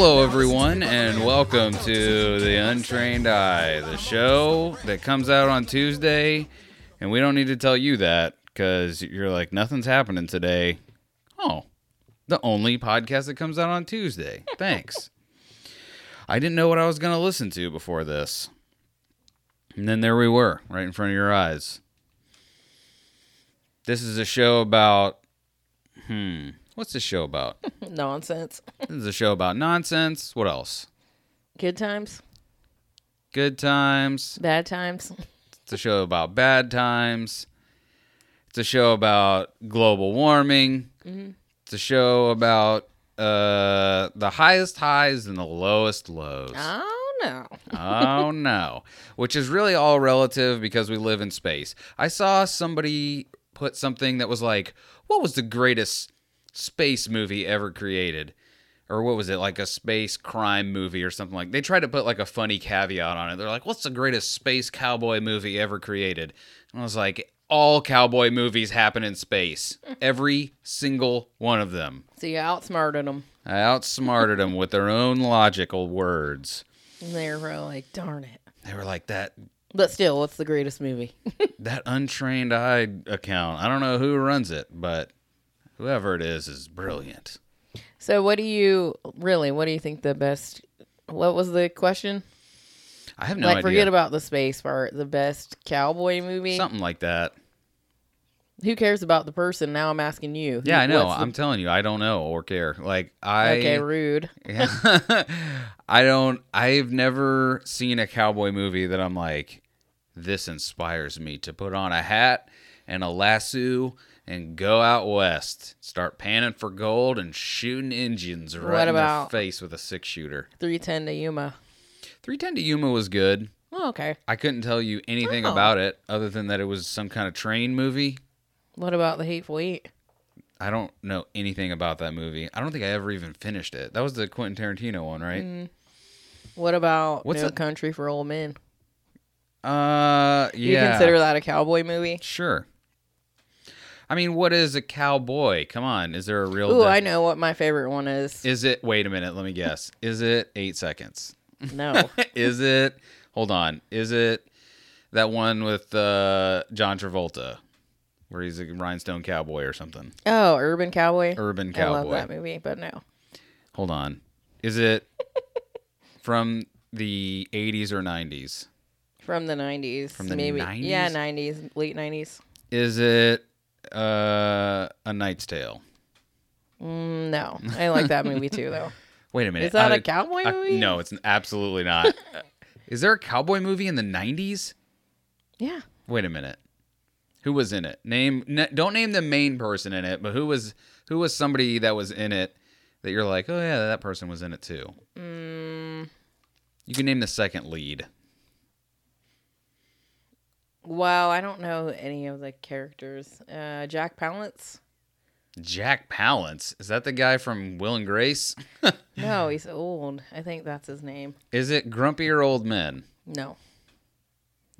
Hello, everyone, and welcome to The Untrained Eye, the show that comes out on Tuesday. And we don't need to tell you that because you're like, nothing's happening today. Oh, the only podcast that comes out on Tuesday. Thanks. I didn't know what I was going to listen to before this. And then there we were, right in front of your eyes. This is a show about. Hmm. What's this show about? Nonsense. This is a show about nonsense. What else? Good times, Good times. bad times. It's a show about bad times. It's a show about global warming. It's a show about uh, the highest highs and the lowest lows. Oh no. oh no. Which is really all relative because we live in space. I saw somebody put something that was like, what was the greatest space movie ever created? Or what was it, like a space crime movie or something like They tried to put like a funny caveat on it. They're like, what's the greatest space cowboy movie ever created? And I was like, all cowboy movies happen in space. Every single one of them. So you outsmarted them. I outsmarted them with their own logical words. And they were like, darn it. They were like that But still, what's the greatest movie? that untrained eye account. I don't know who runs it, but whoever it is is brilliant. so what do you really what do you think the best what was the question? I have no like idea. forget about the space part. The best cowboy movie? something like that. Who cares about the person? Now I'm asking you. Yeah, I know. The- I'm telling you, I don't know or care. Like I, Okay, rude. I don't. I've never seen a cowboy movie that I'm like, this inspires me to put on a hat and a lasso and go out west, start panning for gold and shooting Indians right in their face with a six shooter. 310 to Yuma. 310 to Yuma was good. Oh, okay. I couldn't tell you anything Oh. about it other than that it was some kind of train movie. What about the Hateful Eight? I don't know anything about that movie. I don't think I ever even finished it. That was the Quentin Tarantino one, right? Mm. What about What's No that- Country for Old Men? Uh, yeah. You consider that a cowboy movie? Sure. I mean, what is a cowboy? Come on, is there a real? Ooh, de- I know what my favorite one is. Is it? Wait a minute. Let me guess. Is it eight seconds? No. is it? Hold on. Is it that one with uh, John Travolta, where he's a rhinestone cowboy or something? Oh, Urban Cowboy. Urban Cowboy. I love that movie, but no. Hold on. Is it from the 80s or 90s? From the 90s. From the maybe. 90s? Yeah, 90s, late 90s. Is it uh, A Knight's Tale? Mm, no. I like that movie too, though. Wait a minute. Is that a a cowboy Uh, movie? no, it's absolutely not. Is there a cowboy movie in the 90s? Yeah. Wait a minute. Who was in it? Name n- don't name the main person in it, but who was who was somebody that was in it that you're like, "Oh yeah, that person was in it too." Mm, You can name the second lead. Wow, I don't know any of the characters. Uh, Jack Palance? Jack Palance. Is that the guy from Will and Grace? No, he's old. I think that's his name. Is it Grumpier Old Men? No.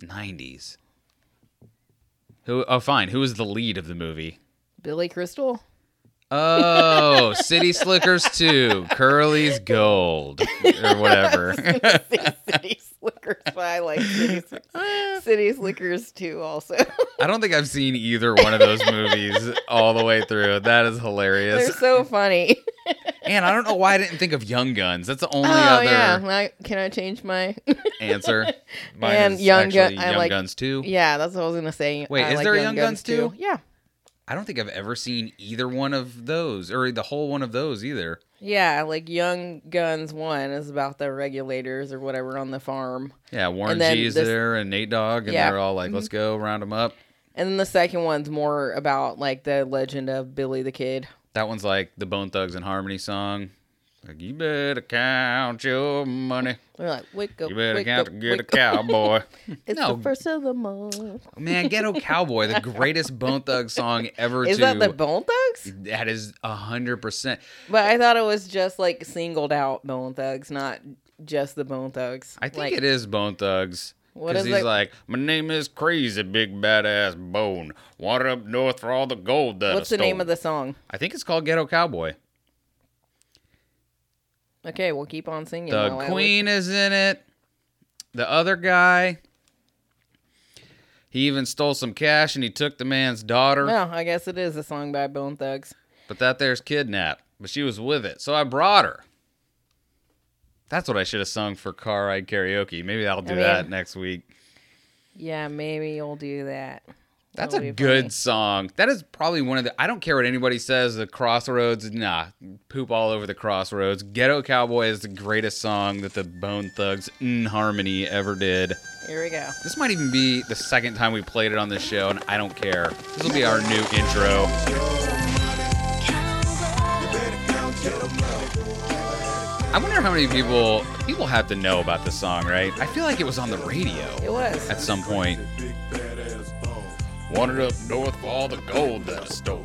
90s. Who oh fine, who was the lead of the movie? Billy Crystal? Oh, City Slickers 2, Curly's Gold, or whatever. City Slickers, but I like City, City Slickers too, also. I don't think I've seen either one of those movies all the way through. That is hilarious. They're so funny. And I don't know why I didn't think of Young Guns. That's the only oh other yeah, I, can I change my? answer. Mine And is Young Gun- actually I Young like- Guns 2. yeah, that's what I was gonna say. Wait, I is like there a Young Guns too? Yeah, I don't think I've ever seen either one of those, or the whole one of those either. yeah. Like Young Guns one is about the regulators or whatever on the farm, Yeah, Warren G is this- there, and Nate Dogg, and Yeah. Mm-hmm. they're all like, let's go, round them up. and then the second one's more about like the legend of Billy the Kid. That one's like the Bone Thugs-N-Harmony song. Like, you better count your money. They're like, wake up, You better wake count up, to get a wake up." cowboy. It's No. the first of the month. Man, Ghetto Cowboy, the greatest Bone Thug song ever Is to. that the Bone Thugs? that is a hundred percent. But I thought it was just like singled out Bone Thugs, not just the Bone Thugs. I think like, it is Bone Thugs. What Because he's it? like, my name is Crazy Big Badass Bone. Water up north for all the gold that What's the name of the song? I think it's called Ghetto Cowboy. Okay, we'll keep on singing. The while I Queen is in it. The other guy. He even stole some cash and he took the man's daughter. Well, I guess it is a song by Bone Thugs. But that there's kidnapped. But she was with it. So I brought her. That's what I should have sung for car ride karaoke. Maybe I'll do oh, I that next week. Yeah, maybe you'll do that. That's a good funny. song. That is probably one of the. I don't care what anybody says. The Crossroads, nah, poop all over the Crossroads. Ghetto Cowboy is the greatest song that the Bone Thugs in harmony ever did. Here we go. This might even be the second time we played it on this show, and I don't care. This will be our new intro. I wonder how many people people have to know about this song, right? I feel like it was on the radio It was. at some point. Wandered up north for all the gold that I stole.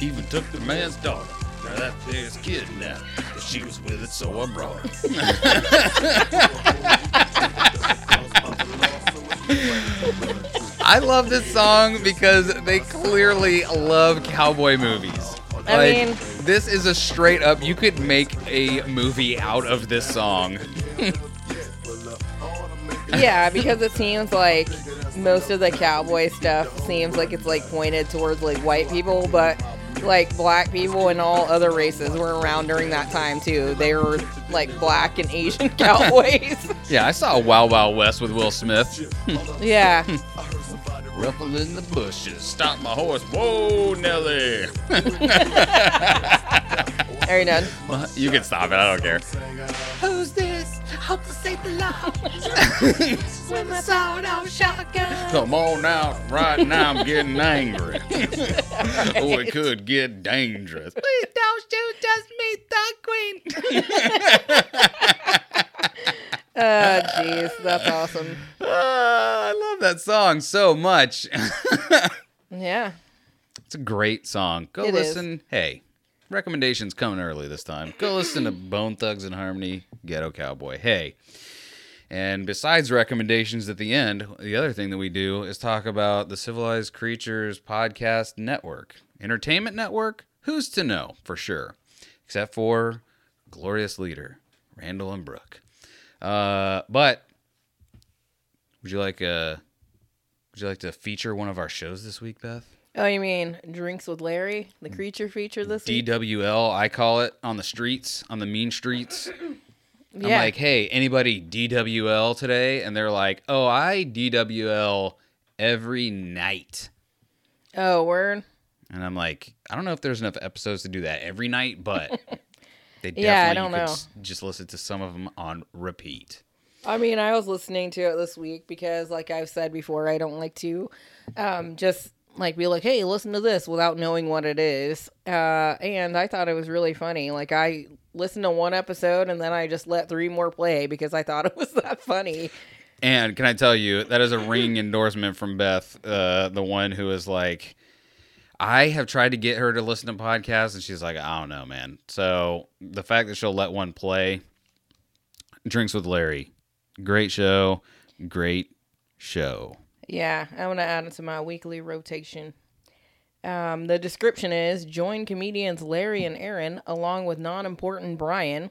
Even took the man's daughter. Now that there's kidnapped. She was with it, so I brought her. I love this song because they clearly love cowboy movies. I Like, mean- this is a straight up. You could make a movie out of this song. yeah, because it seems like most of the cowboy stuff seems like it's like pointed towards like white people, but like black people and all other races were around during that time too. They were like black and Asian cowboys. Yeah, I saw Wild Wild West with Will Smith. yeah. Ruffle in the bushes, stop my horse. Whoa, Nelly. Are you done? Well, you can stop it. I don't care. Who's this? Hope to save the law. With my sawed off shotgun. Come on now. Right now, I'm getting angry. oh, it could get dangerous. Please don't shoot just me, the queen. Oh, jeez, that's awesome. Ah, I love that song so much. Yeah. It's a great song. Go It is. listen. Hey, recommendations coming early this time. Go listen to Bone Thugs-N-Harmony, Ghetto Cowboy. Hey. And besides recommendations at the end, the other thing that we do is talk about the Civilized Creatures Podcast Network. Entertainment Network? Who's to know for sure? Except for glorious leader, Randall and Brooke. Uh, but would you like uh would you like to feature one of our shows this week, Beth? Oh, you mean Drinks with Larry, the creature feature this week? DWL, I call it on the streets, on the mean streets. I'm like, hey, anybody DWL today? And they're like, oh, I DWL every night. oh, word. And I'm like, I don't know if there's enough episodes to do that every night, but they definitely Yeah, I don't could know. s- just listen to some of them on repeat. I mean, I was listening to it this week because, like I've said before, I don't like to um, just like be like, "Hey, listen to this" without knowing what it is. Uh, and I thought it was really funny. Like I listened to one episode and then I just let three more play because I thought it was that funny. And can I tell you, that is a ring endorsement from Beth, uh, the one who is like, I have tried to get her to listen to podcasts, and she's like, I don't know, man. So the fact that she'll let one play, Drinks with Larry, great show, great show. Yeah, I'm gonna add it to my weekly rotation. Um, the description is join comedians Larry and Aaron along with non-important Brian,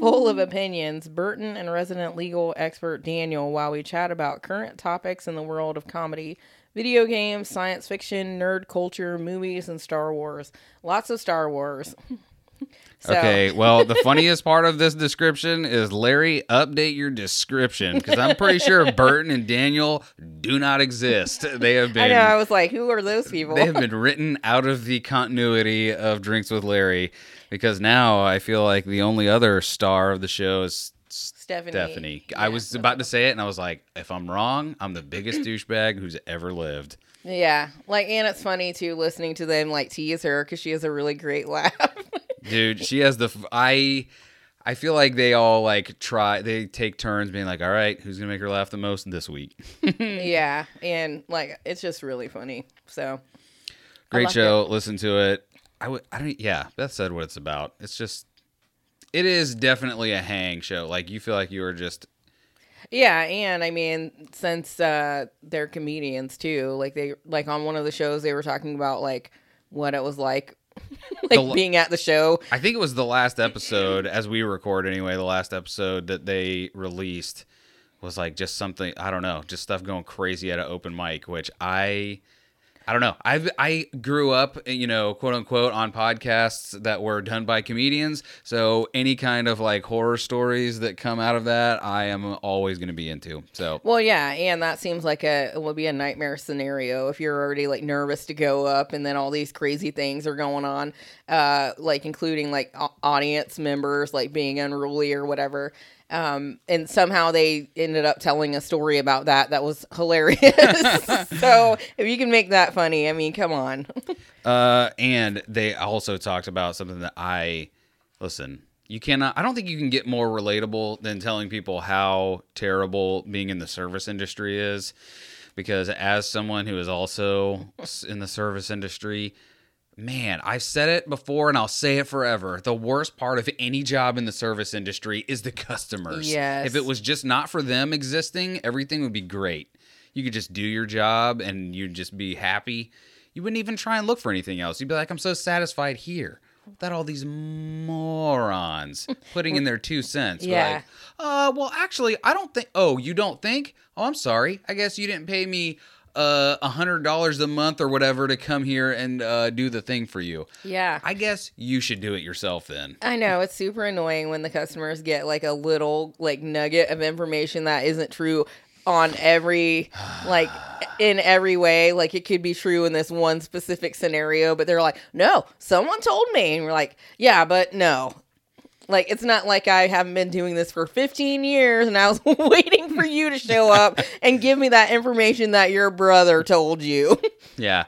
full of opinions, Burton and resident legal expert Daniel, while we chat about current topics in the world of comedy, video games, science fiction, nerd culture, movies, and Star Wars. Lots of Star Wars. So- Okay, well, the funniest part of this description is Larry, update your description because I'm pretty sure Burton and Daniel do not exist. They have been I know. I was like, who are those people? they have been written out of the continuity of Drinks with Larry because now I feel like the only other star of the show is Stephanie. Stephanie. I Yeah, was about to say it and I was like, if I'm wrong, I'm the biggest douchebag who's ever lived. Yeah, like, and it's funny too listening to them like tease her because she has a really great laugh. Dude, she has the I. I feel like they all like try they take turns being like, "All right, who's going to make her laugh the most this week?" yeah, and like it's just really funny. So Great show. Listen to it. I would. I don't. Yeah, Beth said what it's about. It's just. It is definitely a hang show. Like you feel like you are just. yeah, and I mean, since uh they're comedians too, like they like on one of the shows they were talking about like what it was like like l- being at the show. I think it was the last episode, as we record anyway, the last episode that they released was like just something I don't know, just stuff going crazy at an open mic, which I I don't know. I I grew up, you know, quote unquote, on podcasts that were done by comedians. So any kind of like horror stories that come out of that, I am always going to be into. So Well, yeah, and that seems like a it would be a nightmare scenario if you're already like nervous to go up, and then all these crazy things are going on, uh, like including like audience members like being unruly or whatever. Um, and somehow they ended up telling a story about that that was hilarious. so if you can make that funny, I mean, come on. Uh, and they also talked about something that I listen. You cannot. I don't think you can get more relatable than telling people how terrible being in the service industry is, because as someone who is also in the service industry, man, I've said it before and I'll say it forever. The worst part of any job in the service industry is the customers. Yes. If it was just not for them existing, everything would be great. You could just do your job and you'd just be happy. You wouldn't even try and look for anything else. You'd be like, I'm so satisfied here. Without all these morons putting in their two cents. Yeah. Like, uh, well, actually, I don't think. Oh, you don't think? Oh, I'm sorry. I guess you didn't pay me uh a hundred dollars a month or whatever to come here and uh, do the thing for you. Yeah. I guess you should do it yourself then. I know it's super annoying when the customers get like a little like nugget of information that isn't true on every like in every way like it could be true in this one specific scenario but they're like no someone told me and we're like yeah but no like it's not like I haven't been doing this for 15 years and I was waiting for you to show up and give me that information that your brother told you. Yeah.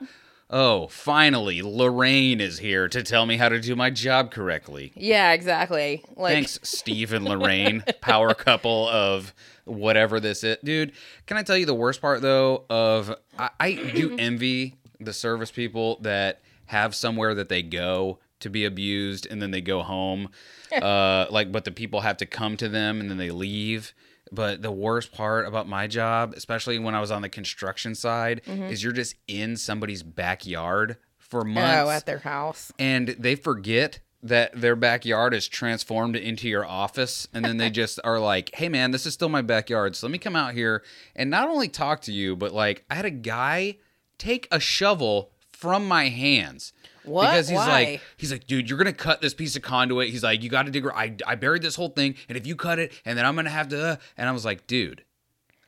Oh, finally, Lorraine is here to tell me how to do my job correctly. yeah, exactly. Like Thanks, Steve and Lorraine, power couple of whatever this is. Dude, can I tell you the worst part though of I, I do envy the service people that have somewhere that they go to be abused and then they go home. uh like but the people have to come to them and then they leave. But the worst part about my job, especially when I was on the construction side, is you're just in somebody's backyard for months oh, at their house. and they forget that their backyard is transformed into your office and then they just are like hey man this is still my backyard so let me come out here and not only talk to you but like i had a guy take a shovel from my hands What? because he's Why? like he's like dude you're gonna cut this piece of conduit he's like you gotta dig I, I buried this whole thing and if you cut it and then i'm gonna have to uh," and i was like dude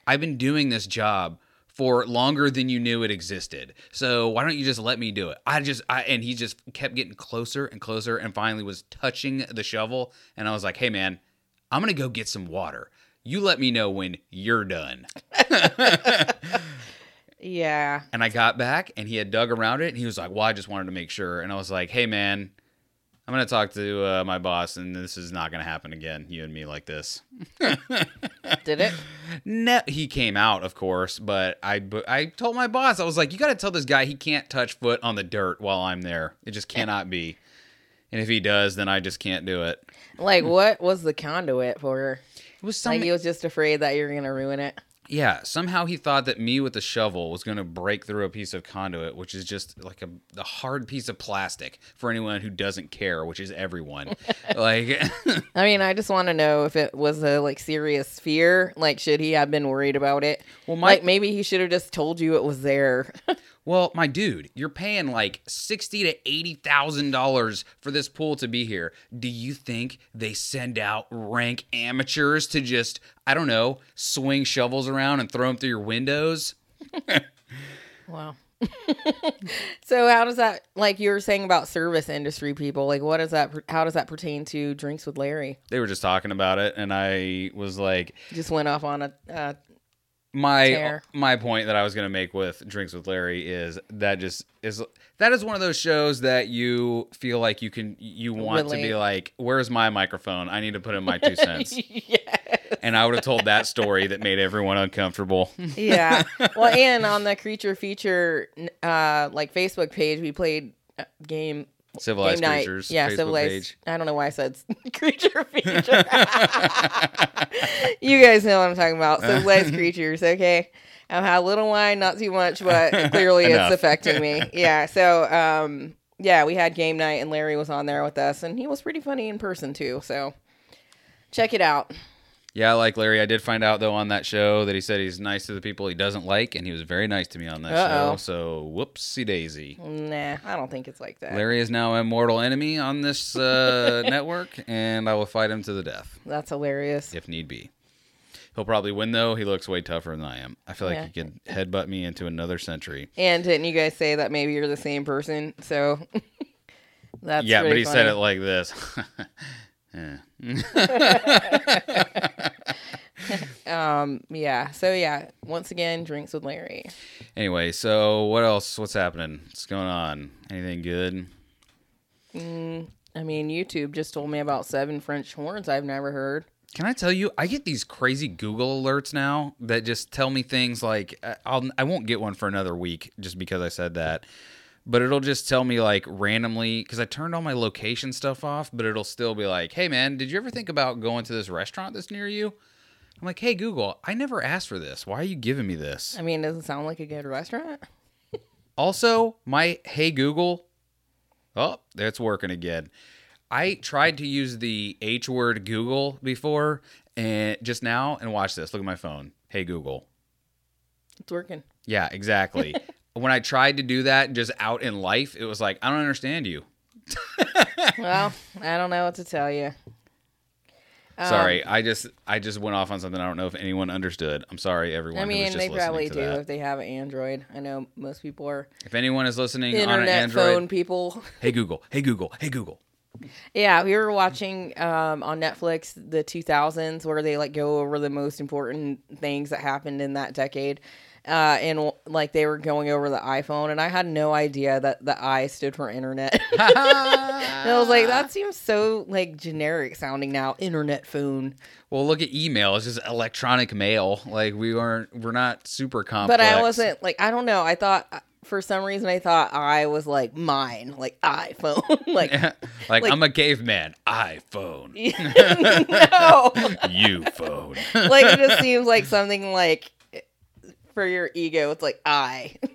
I've been doing this job for longer than you knew it existed. So why don't you just let me do it? I just I and he just kept getting closer and closer and finally was touching the shovel and I was like, "Hey man, I'm going to go get some water. You let me know when you're done." Yeah. And I got back and he had dug around it and he was like, "Well, I just wanted to make sure." And I was like, "Hey man, I'm going to talk to uh, my boss and this is not going to happen again, you and me like this." Did it? No, he came out, of course, but I but I told my boss I was like, you got to tell this guy he can't touch foot on the dirt while I'm there. It just cannot be. And if he does, then I just can't do it. Like, what was the conduit for? It was something. Like, he was just afraid that you're gonna ruin it. Yeah. Somehow he thought that me with the shovel was going to break through a piece of conduit, which is just like a, a hard piece of plastic for anyone who doesn't care, which is everyone. like, I mean, I just want to know if it was a like serious fear. Like, should he have been worried about it? Well, my- like maybe he should have just told you it was there. Well, my dude, you're paying like sixty to eighty thousand dollars for this pool to be here. Do you think they send out rank amateurs to just, I don't know, swing shovels around and throw them through your windows? wow. so how does that like you were saying about service industry people? Like, what does that? How does that pertain to drinks with Larry? They were just talking about it, and I was like, Just went off on a. Uh, my Tear. my point that I was gonna make with Drinks with Larry is that just is that is one of those shows that you feel like you can you want to be like, where's my microphone? I need to put in my two cents. yeah. and I would have told that story that made everyone uncomfortable. yeah. Well, and on the creature feature, uh, like Facebook page, we played game Civilized game night. creatures. Yeah, Facebook civilized. page. I don't know why I said creature feature. you guys know what I'm talking about. Civilized creatures. Okay. I've had a little wine, not too much, but clearly it's affecting me. Yeah. So, um, yeah, we had game night and Larry was on there with us, and he was pretty funny in person too. So check it out. Yeah, I like Larry. I did find out though on that show that he said he's nice to the people he doesn't like, and he was very nice to me on that Uh-oh. show. So whoopsie daisy. Nah, I don't think it's like that. Larry is now a mortal enemy on this uh, network, and I will fight him to the death That's hilarious. if need be. He'll probably win though. He looks way tougher than I am. I feel like Yeah. he could headbutt me into another century. And didn't you guys say that maybe you're the same person? So that's yeah, but he said it like this. Yeah. Um, yeah. So yeah, once again, drinks with Larry. Anyway, so what else? What's happening? What's going on? Anything good? I mean, YouTube just told me about seven French horns I've never heard. Can I tell you? I get these crazy Google alerts now that just tell me things like uh, I'll I won't get one for another week just because I said that. But it'll just tell me like randomly because I turned all my location stuff off, but it'll still be like, "Hey man, did you ever think about going to this restaurant that's near you?" I'm like, "Hey Google, I never asked for this. Why are you giving me this?" I mean, does it sound like a good restaurant? Also, my Hey Google, oh, that's working again. I tried to use the H word Google before and just now, and watch this. Look at my phone. Hey Google. It's working. Yeah, exactly. when I tried to do that just out in life, it was like, I don't understand you. well, I don't know what to tell you. Um, Sorry, I just I just went off on something I don't know if anyone understood. I'm sorry, everyone. I who was mean, they probably do that. if they have an Android. I know most people are If anyone is listening on an internet Android, phone people. hey Google, hey Google, hey Google. Yeah, we were watching um, on Netflix the 2000s where they like go over the most important things that happened in that decade. Uh, and like they were going over the iPhone, and I had no idea that the I stood for internet. and I was like, that seems so like generic sounding now. Internet phone. Well, look at email. It's just electronic mail. Like we aren't, we're not super complex. But I wasn't like, I don't know. I thought for some reason I thought I was like mine, like iPhone, like like, like- I'm a caveman. iPhone. no. you phone. like it just seems like something like for your ego it's like i.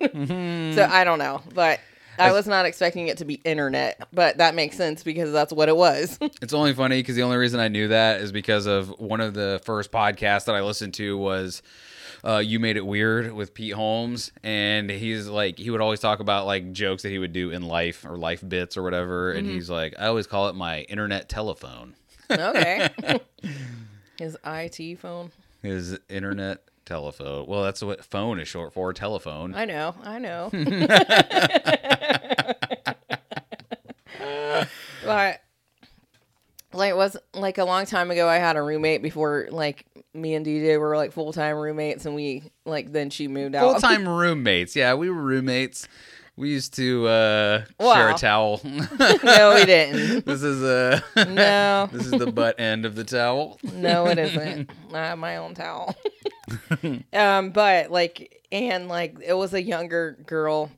So i don't know but i was not expecting it to be internet but that makes sense because that's what it was. It's only funny because the only reason I knew that is because of one of the first podcasts that I listened to was uh, "You Made It Weird" with Pete Holmes, and he's like he would always talk about like jokes that he would do in life or life bits or whatever, and he's like, I always call it my internet telephone. okay. His it phone. His internet telephone. Well, that's what phone is short for. Telephone. i know i know but like it was like a long time ago i had a roommate before like me and dj were like full-time roommates and we like then she moved out Full time roommates. Yeah, we were roommates. We used to uh, share a towel. no we didn't this is uh, No. this is the butt end of the towel. No, it isn't. I have my own towel. um, but like, and like, it was a younger girl.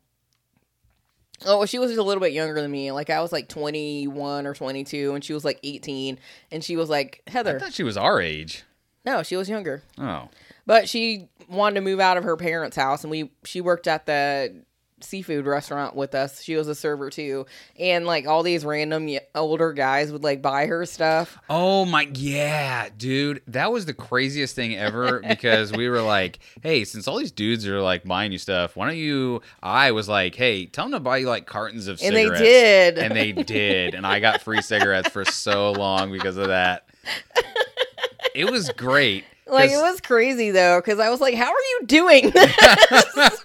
Oh, well, she was just a little bit younger than me. Like, I was like 21 or 22, and she was like 18. And she was like, Heather. I thought she was our age. No, she was younger. Oh, But she wanted to move out of her parents' house, and we she worked at the seafood restaurant with us. She was a server too, and like all these random older guys would like buy her stuff. oh my, yeah, dude, that was the craziest thing ever because we were like, hey, since all these dudes are like buying you stuff, why don't you? I was like, hey, tell them to buy you like cartons of cigarettes. And they did. and they did, and I got free cigarettes for so long because of that. It was great. Like it was crazy though, because I was like, "How are you doing this?"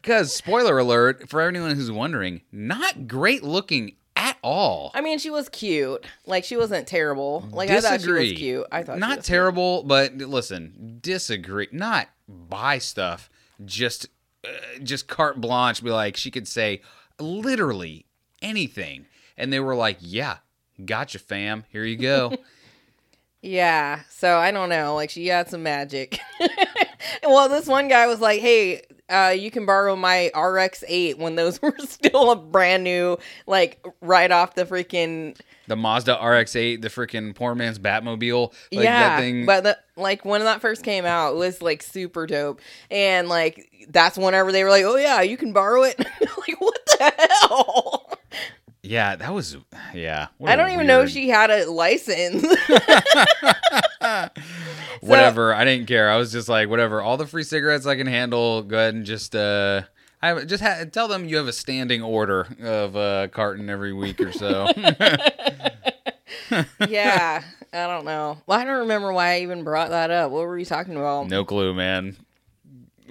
Because, spoiler alert, for anyone who's wondering, not great looking at all. I mean, she was cute. Like she wasn't terrible. Like I thought she was cute. I thought she not terrible, but listen, disagree. Not buy stuff, just uh, just carte blanche. Be like, she could say literally anything, and they were like, "Yeah, gotcha, fam. Here you go." Yeah. So I don't know. Like she had some magic. well, this one guy was like, "Hey." Uh, you can borrow my RX-8 when those were still a brand new, like right off the freaking the Mazda RX-8, the freaking poor man's Batmobile. Like, yeah, that thing. but the, like when that first came out, it was like super dope, and like that's whenever they were like, "Oh yeah, you can borrow it." like what the hell? Yeah, that was yeah. I don't even know weird- she had a license. whatever. I didn't care. I was just like, whatever. All the free cigarettes I can handle. Go ahead and just uh, I just ha- tell them you have a standing order of a carton every week or so. yeah, I don't know. Well, I don't remember why I even brought that up. What were you talking about? no clue, man.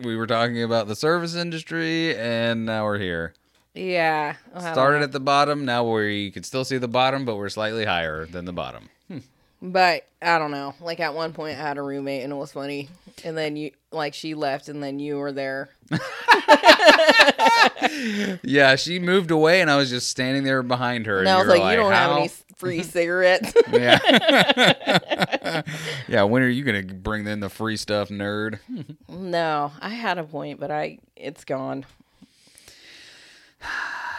We were talking about the service industry, and now we're here. Yeah. Oh, don't Started at the bottom. Now we can still see the bottom, but we're slightly higher than the bottom. But I don't know. Like at one point, I had a roommate, and it was funny. And then you, like, she left, and then you were there. Yeah, she moved away, and I was just standing there behind her. And I was were like, "You don't have any free cigarettes." Yeah. yeah. When are you gonna bring in the free stuff, nerd? no, I had a point, but I, it's gone.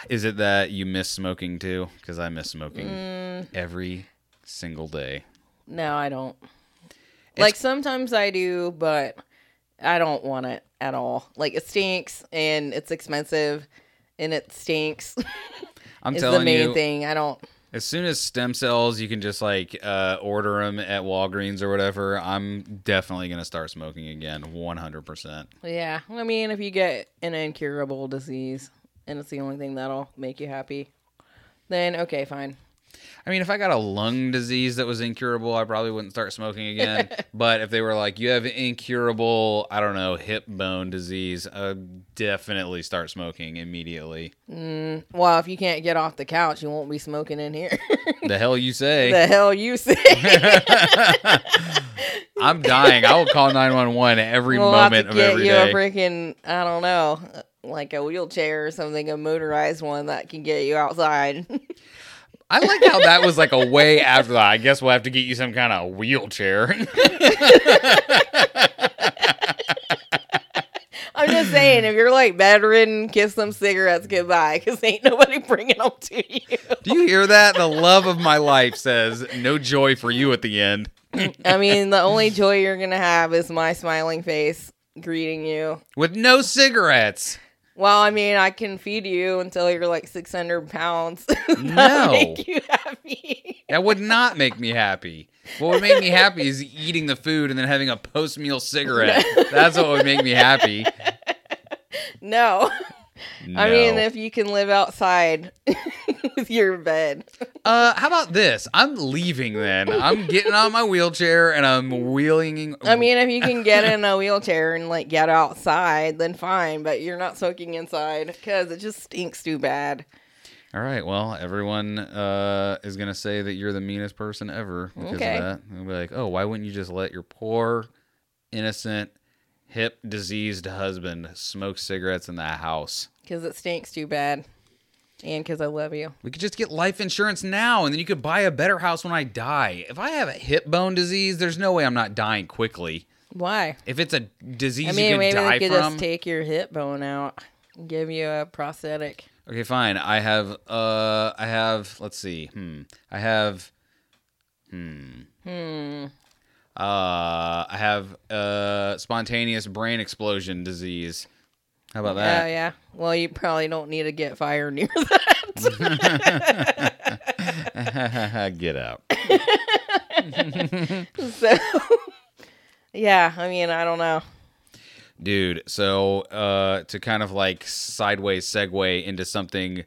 Is it that you miss smoking too? Because I miss smoking Mm. every single day. No, I don't. like sometimes I do, but I don't want it at all. Like it stinks and it's expensive and it stinks. I'm is the telling main you, thing. I don't. as soon as stem cells, you can just like uh, order them at Walgreens or whatever. I'm definitely gonna start smoking again, 100. percent Yeah, I mean, if you get an incurable disease and it's the only thing that'll make you happy, then okay, fine. I mean, if I got a lung disease that was incurable, I probably wouldn't start smoking again. but if they were like, you have incurable, I don't know, hip bone disease, I'd definitely start smoking immediately. Mm, well, if you can't get off the couch, you won't be smoking in here. the hell you say? the hell you say? I'm dying. I will call 911 every we'll moment of every you day. a freaking, I don't know, like a wheelchair or something, a motorized one that can get you outside. I like how that was like a way after that. I guess we'll have to get you some kind of wheelchair. I'm just saying, if you're like bedridden, kiss some cigarettes goodbye, because ain't nobody bringing them to you. Do you hear that? The love of my life says no joy for you at the end. I mean, the only joy you're gonna have is my smiling face greeting you. With no cigarettes. Well, I mean, I can feed you until you're like 600 pounds. No. make you happy. That would not make me happy. What would make me happy is eating the food and then having a post meal cigarette. That's what would make me happy. No. I mean, if you can live outside with your bed. uh, how about this? I'm leaving then. I'm getting on my wheelchair and I'm wheeling. I mean, if you can get in a wheelchair and like get outside, then fine. But you're not soaking inside because it just stinks too bad. All right. Well, everyone uh, is gonna say that you're the meanest person ever because Okay. of that. They'll be like, "Oh, why wouldn't you just let your poor, innocent, hip, diseased husband smoke cigarettes in that house? Because it stinks too bad. And because I love you. We could just get life insurance now, and then you could buy a better house when I die. If I have a hip bone disease, there's no way I'm not dying quickly. Why? If it's a disease I you mean, can maybe die they could from, just take your hip bone out and give you a prosthetic. Okay, fine. I have uh I have let's see. Hmm. I have hmm. Hmm. Uh I have uh spontaneous brain explosion disease. How about Oh, that? yeah. Well, you probably don't need to get fire near that. Get out. so, yeah, I mean, I don't know. Dude, so uh to kind of like sideways segue into something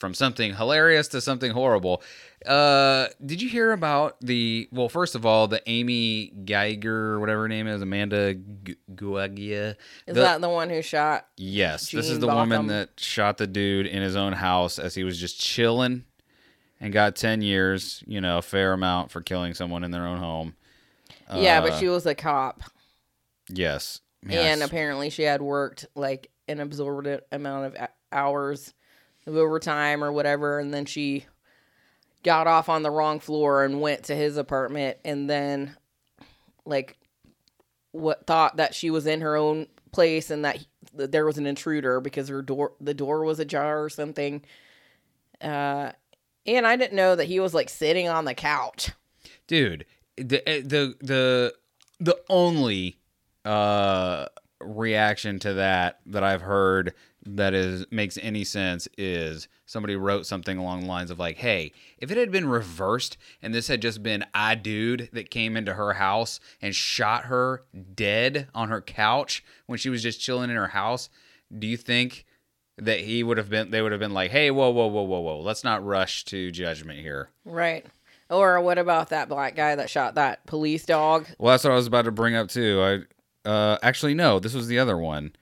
from something hilarious to something horrible. Uh did you hear about the well first of all the Amy Guyger whatever her name is Amanda Guagia Is The- that the one who shot? Yes, this is Gene the woman that shot the dude in his own house as he was just chilling and got 10 years, you know, a fair amount for killing someone in their own home. yeah, but Uh, she was a cop, Yes. and apparently she had worked like an absorbent amount of hours of overtime or whatever, and then she got off on the wrong floor and went to his apartment, and then like what thought that she was in her own place and that, he- that there was an intruder because her door the door was ajar or something. Uh, and I didn't know that he was like sitting on the couch. dude, the eh, the the the only uh reaction to that that I've heard that is makes any sense is somebody wrote something along the lines of like, "Hey, if it had been reversed and this had just been a dude that came into her house and shot her dead on her couch when she was just chilling in her house, do you think that he would have been they would have been like, "Hey, whoa, whoa, whoa, whoa, whoa. Let's not rush to judgment here." Right. Or what about that black guy that shot that police dog? Well, that's what I was about to bring up too. I uh actually no, this was the other one.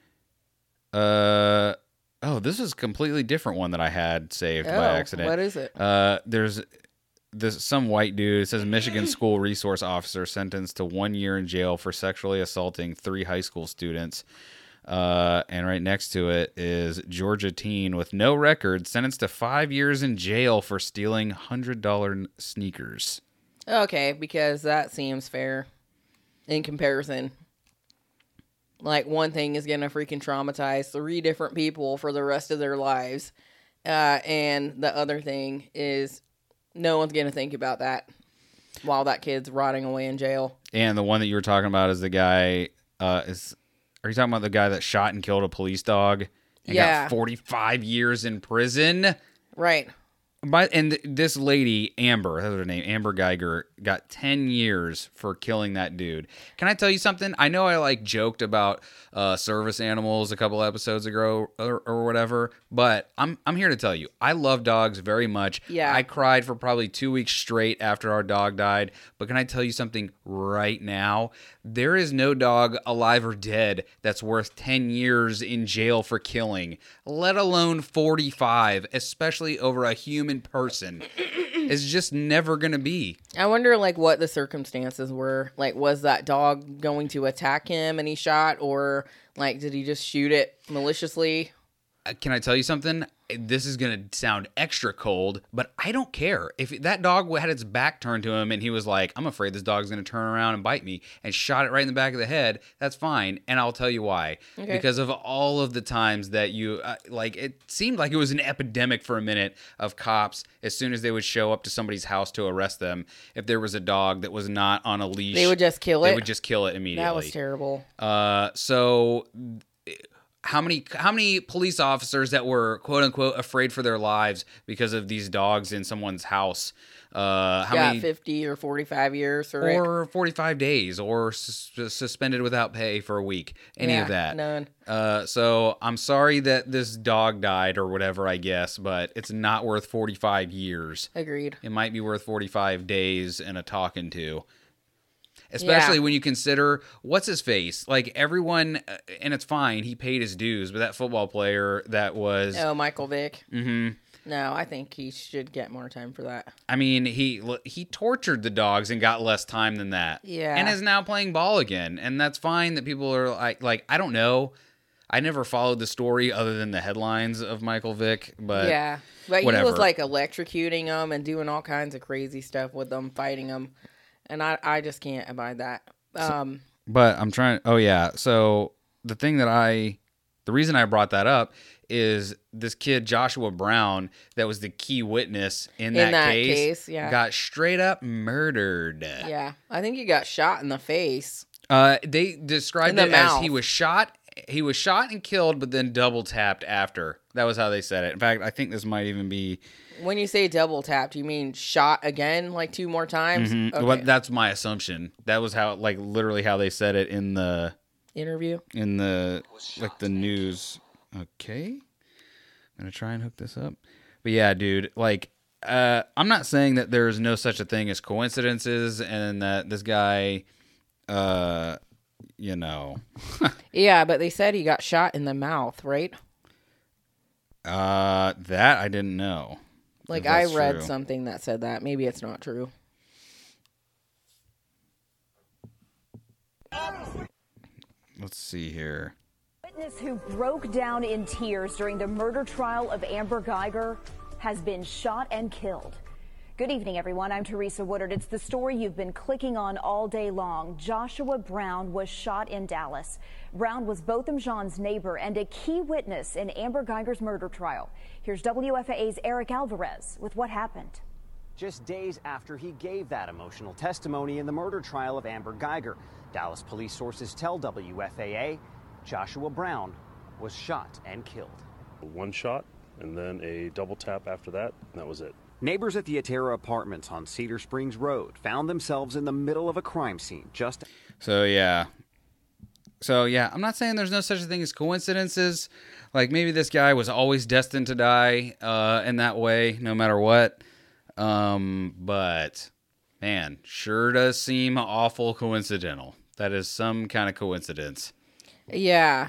Uh oh, this is a completely different one that I had saved by Oh, accident. What is it? Uh there's this some white dude. It says Michigan school resource officer sentenced to one year in jail for sexually assaulting three high school students. Uh, and right next to it is Georgia teen with no record sentenced to five years in jail for stealing hundred dollar sneakers. Okay, because that seems fair in comparison. Like one thing is gonna freaking traumatize three different people for the rest of their lives, uh, and the other thing is no one's gonna think about that while that kid's rotting away in jail. And the one that you were talking about is the guy. Uh, is are you talking about the guy that shot and killed a police dog and Yeah. got forty five years in prison? Right. But and th- this lady Amber, that's her name, Amber Guyger, got ten years for killing that dude. Can I tell you something? I know I like joked about uh, service animals a couple episodes ago or, or whatever, but I'm I'm here to tell you, I love dogs very much. Yeah. I cried for probably two weeks straight after our dog died. But can I tell you something right now? There is no dog alive or dead that's worth 10 years in jail for killing, let alone 45, especially over a human person. is just never going to be. I wonder like what the circumstances were. Like was that dog going to attack him and he shot or like did he just shoot it maliciously? Uh, Can I tell you something? This is going to sound extra cold, but I don't care. If that dog had its back turned to him and he was like, I'm afraid this dog's going to turn around and bite me and shot it right in the back of the head, that's fine. And I'll tell you why. Okay. Because of all of the times that you, uh, like, it seemed like it was an epidemic for a minute of cops as soon as they would show up to somebody's house to arrest them. If there was a dog that was not on a leash, They would just kill it. they would just kill it immediately. that was terrible. Uh, so how many how many police officers that were quote unquote afraid for their lives because of these dogs in someone's house? Uh, how Got many? 50 or 45 years it. Or 45 days, or sus- suspended without pay for a week. Any Yeah, of that. None. Uh, so I'm sorry that this dog died or whatever, I guess, but it's not worth 45 years. Agreed. It might be worth 45 days and a talking to. Especially Yeah. when you consider what's his face. Like everyone, uh, and it's fine, he paid his dues, but that football player that was, Oh, Michael Vick. Mm-hmm. No, I think he should get more time for that. I mean, he he tortured the dogs and got less time than that. Yeah. and is now playing ball again, and that's fine. That people are like, like I don't know. I never followed the story other than the headlines of Michael Vick, but yeah. But he whatever. was like electrocuting them and doing all kinds of crazy stuff with them, fighting them. And I, I just can't abide that. Um, But I'm trying. Oh yeah. So the thing that I, the reason I brought that up is this kid Joshua Brown that was the key witness in that, In that case, case, yeah. got straight up murdered. yeah. I think he got shot in the face. Uh, they described In the it as he was shot. He was shot and killed, but then double tapped after. That was how they said it. In fact, I think this might even be. When you say double tapped, you mean shot again like two more times? Mhm. Okay. Well, that's my assumption. That was how, like, literally how they said it in the Interview. in the like the news. Okay, I'm gonna try and hook this up. But yeah, dude, like, uh, I'm not saying that there's no such a thing as coincidences, and that this guy, uh, you know, Yeah, but they said he got shot in the mouth, right? uh, that I didn't know. Like I read true. something that said that. Maybe it's not true. Let's see here. Witness who broke down in tears during the murder trial of Amber Guyger has been shot and killed. Good evening, everyone. I'm Teresa Woodard. It's the story you've been clicking on all day long. Joshua Brown was shot in Dallas. Brown was Botham Jean's neighbor and a key witness in Amber Guyger's murder trial. Here's WFAA's Eric Alvarez with what happened. just days after he gave that emotional testimony in the murder trial of Amber Guyger. Dallas police sources tell WFAA Joshua Brown was shot and killed. One shot and then a double tap after that, and that was it. Neighbors at the Atera apartments on Cedar Springs Road found themselves in the middle of a crime scene just So yeah. So yeah, I'm not saying there's no such a thing as coincidences. Like maybe this guy was always destined to die uh, in that way, no matter what. Um, but man, sure does seem awful coincidental. That is some kind of coincidence. Yeah.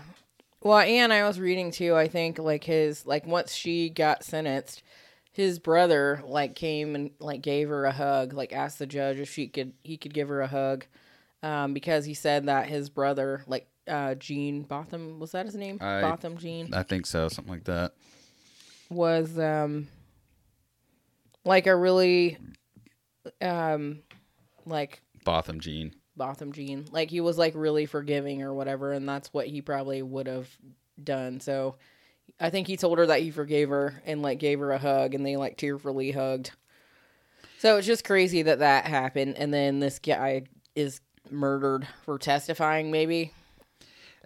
Well, and I was reading too, I think like his like once she got sentenced, his brother like came and like gave her a hug, like asked the judge if she could he could give her a hug. Um, because he said that his brother, like uh Jean Botham, was that his name? I- Botham Jean I think so, something like that. was um like a really um like Botham Jean. Botham Jean. Like he was like really forgiving or whatever, and that's what he probably would have done. So I think he told her that he forgave her and like gave her a hug, and they like tearfully hugged. So it's just crazy that that happened, and then this guy is murdered for testifying. Maybe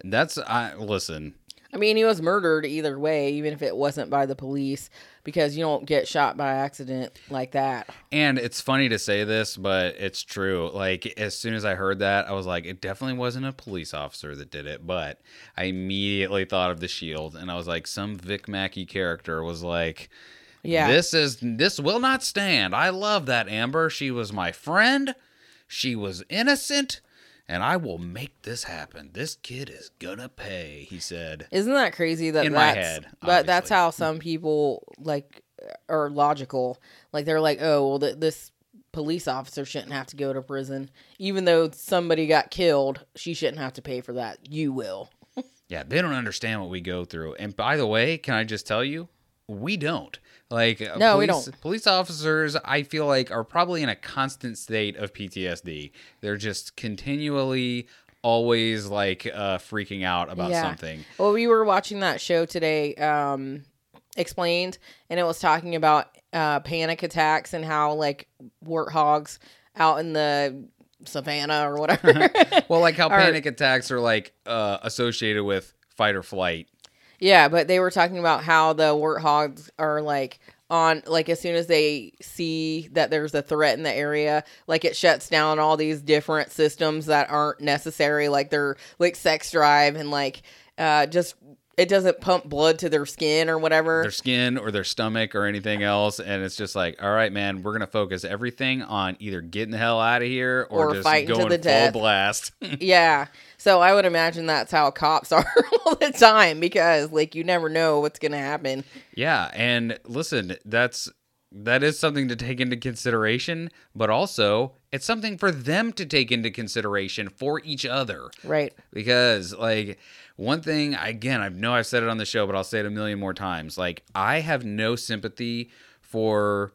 That's I listen. I mean he was murdered either way, even if it wasn't by the police, because you don't get shot by accident like that. And it's funny to say this, but it's true. Like as soon as I heard that, I was like, it definitely wasn't a police officer that did it. But I immediately thought of the Shield, and I was like, some Vic Mackey character was like, Yeah. this is this will not stand. I love that Amber. She was my friend. She was innocent, and I will make this happen. This kid is gonna pay. He said. Isn't that crazy that In my that's, head, But that's how some people like are logical. Like they're like, oh, well, th- this police officer shouldn't have to go to prison, even though somebody got killed. She shouldn't have to pay for that. You will. Yeah, they don't understand what we go through. And by the way, can I just tell you, we don't. Like uh, No, we don't. Police officers, I feel like, are probably in a constant state of PTSD. They're just continually, always like uh, freaking out about Yeah. something. Well, we were watching that show today, um, explained, and it was talking about uh, panic attacks and how like warthogs out in the savannah or whatever. Well, like how panic attacks are like uh, associated with fight or flight. Yeah, but they were talking about how the warthogs are like on like as soon as they see that there's a threat in the area, like it shuts down all these different systems that aren't necessary, like their like sex drive and like uh just it doesn't pump blood to their skin or whatever. their skin or their stomach or anything else and it's just like all right man we're gonna focus everything on either getting the hell out of here or, Or just fighting to the full death. blast yeah. So I would imagine that's how cops are all the time because like you never know what's gonna happen. yeah and listen that's that is something to take into consideration but also it's something for them to take into consideration for each other Right. because like one thing again i know i've said it on the show but i'll say it a million more times like i have no sympathy for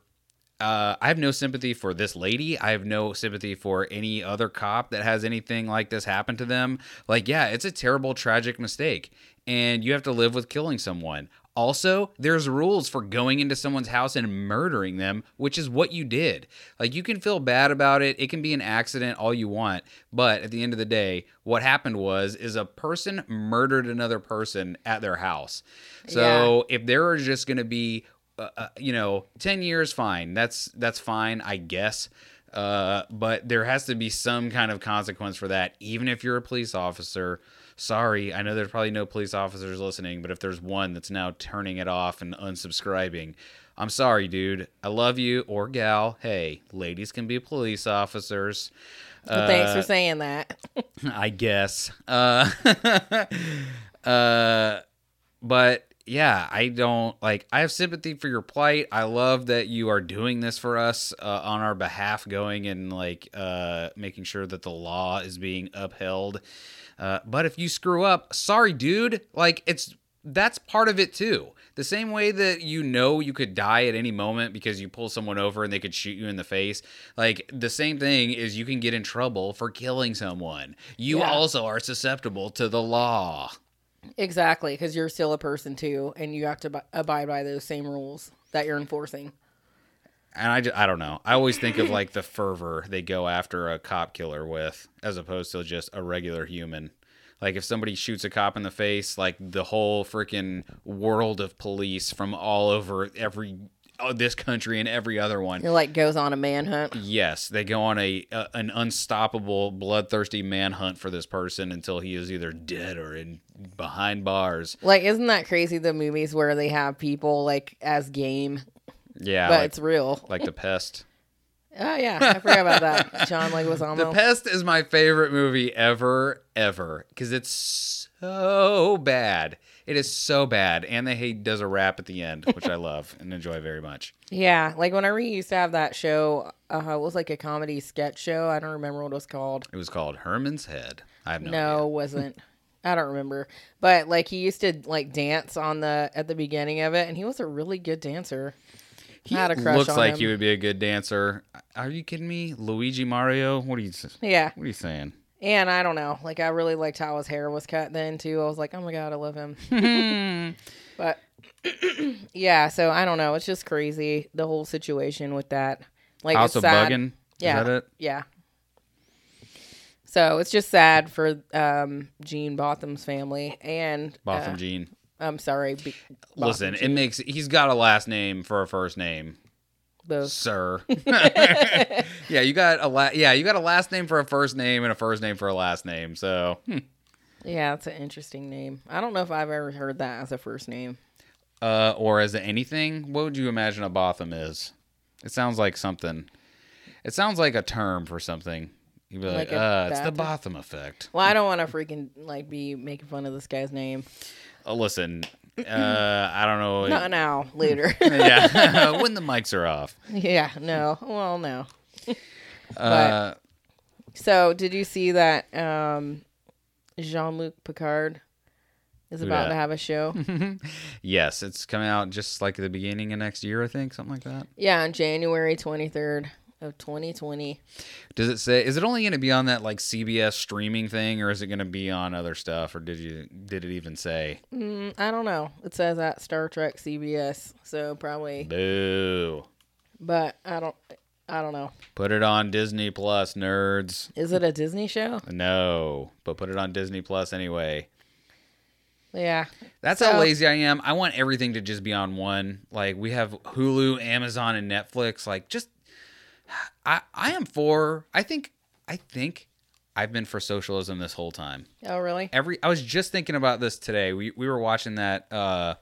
uh, I have no sympathy for this lady. I have no sympathy for any other cop that has anything like this happen to them. Like, yeah, it's a terrible, tragic mistake, and you have to live with killing someone. Also, there's rules for going into someone's house and murdering them, which is what you did. Like, you can feel bad about it. It can be an accident, all you want. But at the end of the day, what happened was is a person murdered another person at their house. So if there are just going to be uh, uh, you know, 10 years fine. That's that's fine, I guess. Uh, but there has to be some kind of consequence for that even if you're a police officer. Sorry, I know there's probably no police officers listening, but if there's one that's now turning it off and unsubscribing, I'm sorry, dude. I love you or gal. Hey, ladies can be police officers. Thanks for saying that. I guess. Uh, uh, but yeah, I don't like. I have sympathy for your plight. I love that you are doing this for us uh, on our behalf, going and like uh, making sure that the law is being upheld. Uh, but if you screw up, sorry, dude. Like it's that's part of it too. The same way that you know you could die at any moment because you pull someone over and they could shoot you in the face. Like the same thing is you can get in trouble for killing someone. You Yeah. also are susceptible to the law. Exactly, because you're still a person too, and you have to ab- abide by those same rules that you're enforcing. And I, ju- I don't know. I always think of like the fervor they go after a cop killer with as opposed to just a regular human. Like if somebody shoots a cop in the face, like the whole freaking world of police from all over every oh, this country and every other one. It like goes on a manhunt. Yes, they go on a, a an unstoppable, bloodthirsty manhunt for this person until he is either dead or in behind bars. Like, isn't that crazy? The movies where they have people like as game, Yeah, but like, it's real. like the pest. Oh yeah, I forgot about that. John Leguizamo. The Pest is my favorite movie ever, ever, because it's so bad. It is so bad, and they he does a rap at the end, which I love and enjoy very much. Yeah, like whenever you used to have that show, uh, it was like a comedy sketch show. I don't remember what it was called. It was called Herman's Head. I have no, No, idea. it wasn't. I don't remember. But like he used to like dance on the at the beginning of it, and he was a really good dancer. He had a crush looks like him. he would be a good dancer. Are you kidding me? Luigi Mario? What are you? Yeah, What are you saying? and I don't know. Like I really liked how his hair was cut then too. I was like, oh my god, I love him. but yeah, so I don't know. It's just crazy the whole situation with that. Like House it's of sad. Buggin. Yeah. Is that it? Yeah. So it's just sad for um, Jean Botham's family and Botham uh, Jean. I'm sorry. Be- Listen, it makes he's got a last name for a first name, both. sir. yeah, you got a la- yeah, you got a last name for a first name and a first name for a last name. So, hmm. Yeah, it's an interesting name. I don't know if I've ever heard that as a first name. uh, or as anything, what would you imagine a Botham is? It sounds like something. It sounds like a term for something. You'd be like, Like uh, it's the? Botham effect. Well, I don't want to freaking like be making fun of this guy's name. Uh, listen, uh, I don't know. Not now, later. yeah, when the mics are off. yeah, no. Well, no. Uh, So, did you see that um, Jean-Luc Picard is about to have a show? yes, it's coming out just like the beginning of next year, I think, something like that. yeah, on January 23rd of 2020. Does it say? Is it only going to be on that like CBS streaming thing, or is it going to be on other stuff, or did you did it even say? Mm, I don't know. It says at Star Trek CBS, so probably, Boo! but I don't. I don't know. Put it on Disney Plus, nerds. Is it a Disney show? No, but put it on Disney Plus anyway. Yeah. That's So- how lazy I am. I want everything to just be on one. Like we have Hulu, Amazon, and Netflix. Like just, I I am for. I think I think I've been for socialism this whole time. Oh, really? Every I was just thinking about this today. We we were watching that uh,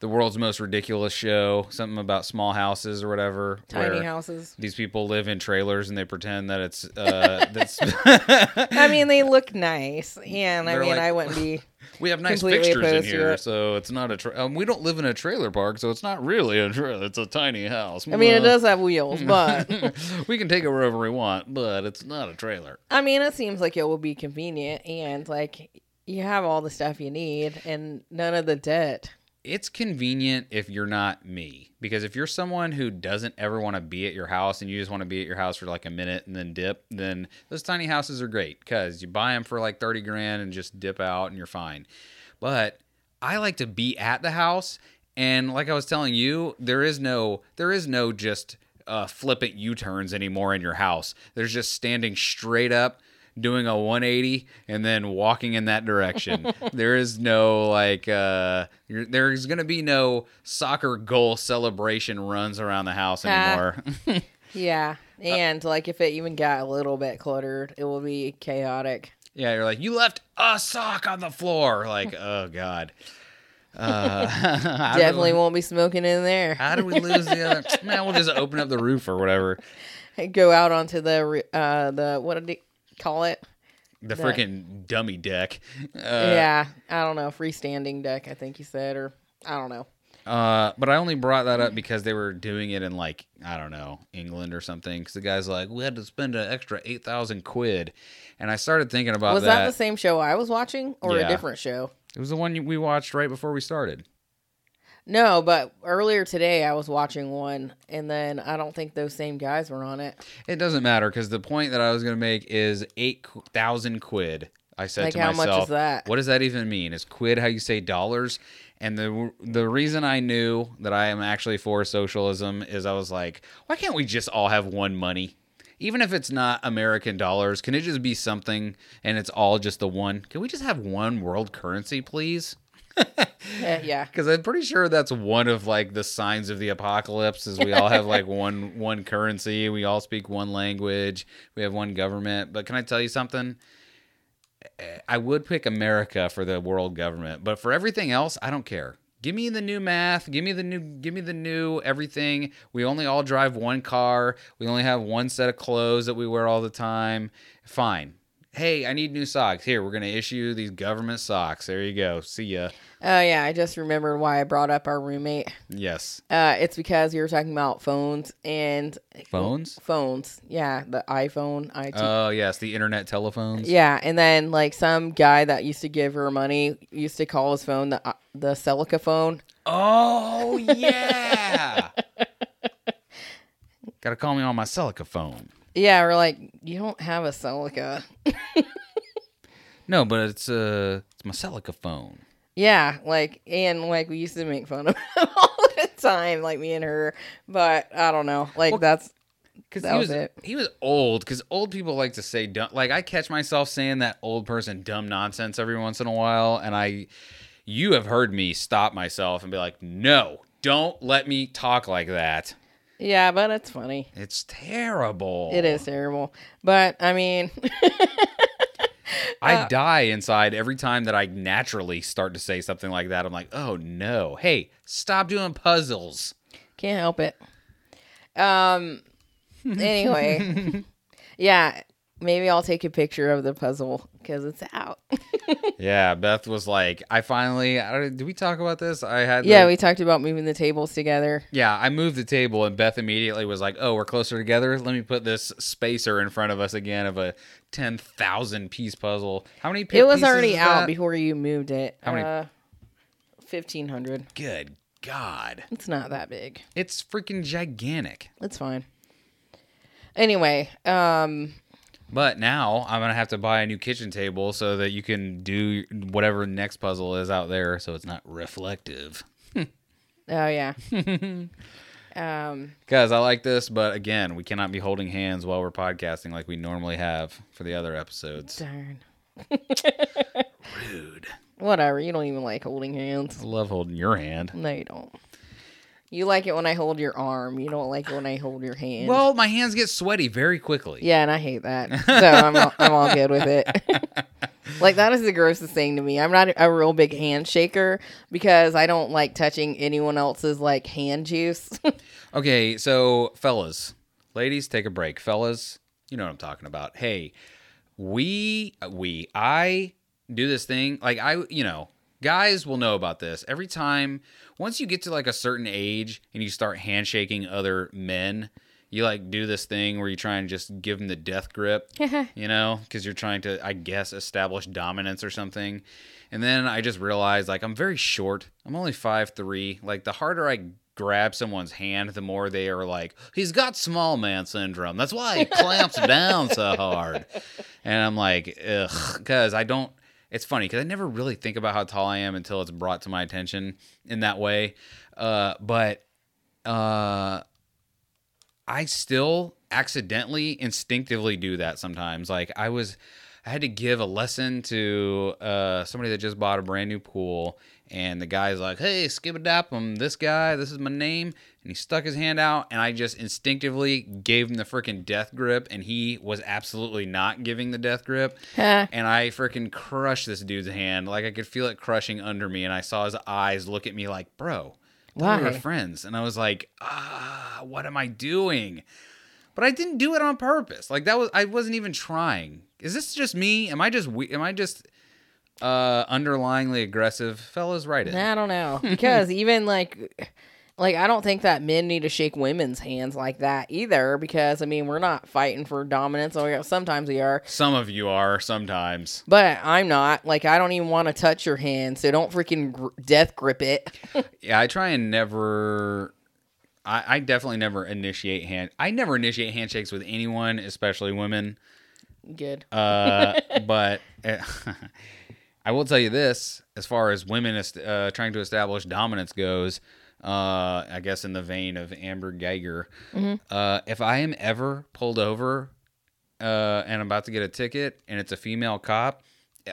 the world's most ridiculous show, something about small houses or whatever. Tiny houses. These people live in trailers and they pretend that it's uh, that's I mean, they look nice, yeah, and I mean, like- I wouldn't be. We have nice fixtures in here, it. so it's not a. Tra- um, we don't live in a trailer park, so it's not really a trailer. It's a tiny house. I mean, it Uh, does have wheels, but we can take it wherever we want, but it's not a trailer. I mean, it seems like it will be convenient, and like you have all the stuff you need, and none of the debt. It's convenient if you're not me, because if you're someone who doesn't ever want to be at your house and you just want to be at your house for like a minute and then dip, then those tiny houses are great because you buy them for like thirty grand and just dip out and you're fine. But I like to be at the house, and like I was telling you, there is no there is no just uh, flippant U turns anymore in your house. There's just standing straight up, doing a 180, and then walking in that direction. there is no like uh, you're, there's gonna be no soccer goal celebration runs around the house Ah. anymore. Yeah, and like if it even got a little bit cluttered, it will be chaotic. yeah, you're like you left a sock on the floor. Like oh god. Uh, Definitely won't be smoking in there. How do we lose the other? Man, we'll just open up the roof or whatever. Go out onto the uh the what did call it? The That- freaking dummy deck. Uh, yeah, I don't know, freestanding deck. I think you said, or I don't know. Uh, but I only brought that up because they were doing it in like I don't know England or something. Because the guy's like, we had to spend an extra eight thousand quid, and I started thinking about Was that. that the same show I was watching, or Yeah. a different show? it was the one we watched right before we started. No, but earlier today I was watching one, and then I don't think those same guys were on it. It doesn't matter because the point that I was going to make is eight thousand quid. I said Like, to how much myself, is that? "What does that even mean? Is quid how you say dollars?" And the the reason I knew that I am actually for socialism is I was like, "Why can't we just all have one money?" even if it's not American dollars, can it just be something and it's all just the one? Can we just have one world currency, please? Eh, yeah. Because I'm pretty sure that's one of like the signs of the apocalypse is we all have like one one currency, we all speak one language, we have one government. But can I tell you something? Eh, I would pick America for the world government, but for everything else, I don't care. Give me the new math. Give me the new. Give me the new everything. We only all drive one car. We only have one set of clothes that we wear all the time. Fine. Hey, I need new socks. Here, we're gonna issue these government socks. There you go. See ya. Oh yeah, I just remembered why I brought up our roommate. Yes. Uh, it's because you were talking about phones and Phones. phones. Yeah, the iPhone, IT. Oh yes, the internet telephones. yeah, and then like some guy that used to give her money used to call his phone the uh, the Celica phone. Oh yeah. Gotta call me on my Celica phone. Yeah, we're like, you don't have a Celica. No, but it's uh, it's my Celica phone. Yeah, like and like we used to make fun of him all the time, like me and her. But I don't know, like Well, that's Because That he was was it. he was old. Because old people like to say dumb. Like I catch myself saying that old person dumb nonsense every once in a while, and I, you have heard me stop myself and be like, no, don't let me talk like that. yeah, but it's funny. It's terrible. It is terrible, but I mean, I Uh, die inside every time that I naturally start to say something like that. I'm like, oh no, hey, stop doing puzzles. can't help it. Um. Anyway, yeah, maybe I'll take a picture of the puzzle because it's out. Yeah, Beth was like, I finally. I did we talk about this? I had. yeah, the- we talked about moving the tables together. Yeah, I moved the table, and Beth immediately was like, "Oh, we're closer together. Let me put this spacer in front of us again of a ten thousand piece puzzle. How many? It was already out that? before you moved it. How many- Uh, Fifteen hundred. Good God, It's not that big. it's freaking gigantic. It's fine. Anyway, um, But now I'm gonna have to buy a new kitchen table so that you can do whatever next puzzle is out there, so it's not reflective. oh yeah. um, Guys, I like this, but again, we cannot be holding hands while we're podcasting like we normally have for the other episodes. darn. Rude. Whatever. You don't even like holding hands. I love holding your hand. No, you don't. You like it when I hold your arm. You don't like it when I hold your hand. Well, my hands get sweaty very quickly. yeah, and I hate that. So I'm all, I'm all good with it. like that is the grossest thing to me. I'm not a real big handshaker because I don't like touching anyone else's like hand juice. Okay, so fellas, ladies, take a break. Fellas, you know what I'm talking about. Hey, we we I do this thing like I you know guys will know about this. Every time once you get to like a certain age and you start handshaking other men you like do this thing where you try and just give them the death grip you know because you're trying to i guess establish dominance or something. And then i just realized like i'm very short. I'm only five three. Like the harder i grab someone's hand the more they are like he's got small man syndrome. That's why he clamps down so hard. And i'm like ugh because i don't it's funny because i never really think about how tall i am until it's brought to my attention in that way uh, but uh, I still accidentally, instinctively do that sometimes. Like I was, I had to give a lesson to uh, somebody that just bought a brand new pool, and the guy's like, "Hey, skibadap, I'm this guy. This is my name." And he stuck his hand out, and I just instinctively gave him the freaking death grip, and he was absolutely not giving the death grip. and I freaking crushed this dude's hand, like I could feel it crushing under me, and I saw his eyes look at me like, "Bro." we were Why? friends. And i was like ah what am i doing? But i didn't do it on purpose. Like that was i wasn't even trying. Is this just me? Am i just we- am i just uh underlyingly aggressive? Fellas right in I don't know. Because even like like I don't think that men need to shake women's hands like that either because I mean we're not fighting for dominance. Or sometimes we are, some of you are sometimes but I'm not. Like I don't even want to touch your hand, so don't freaking gr- death grip it. yeah i try and never I, I definitely never initiate hand i never initiate handshakes with anyone especially women Good. Uh, but uh, I will tell you this: as far as women uh, trying to establish dominance goes, Uh, I guess in the vein of Amber Guyger. Uh, if I am ever pulled over uh, and I'm about to get a ticket and it's a female cop,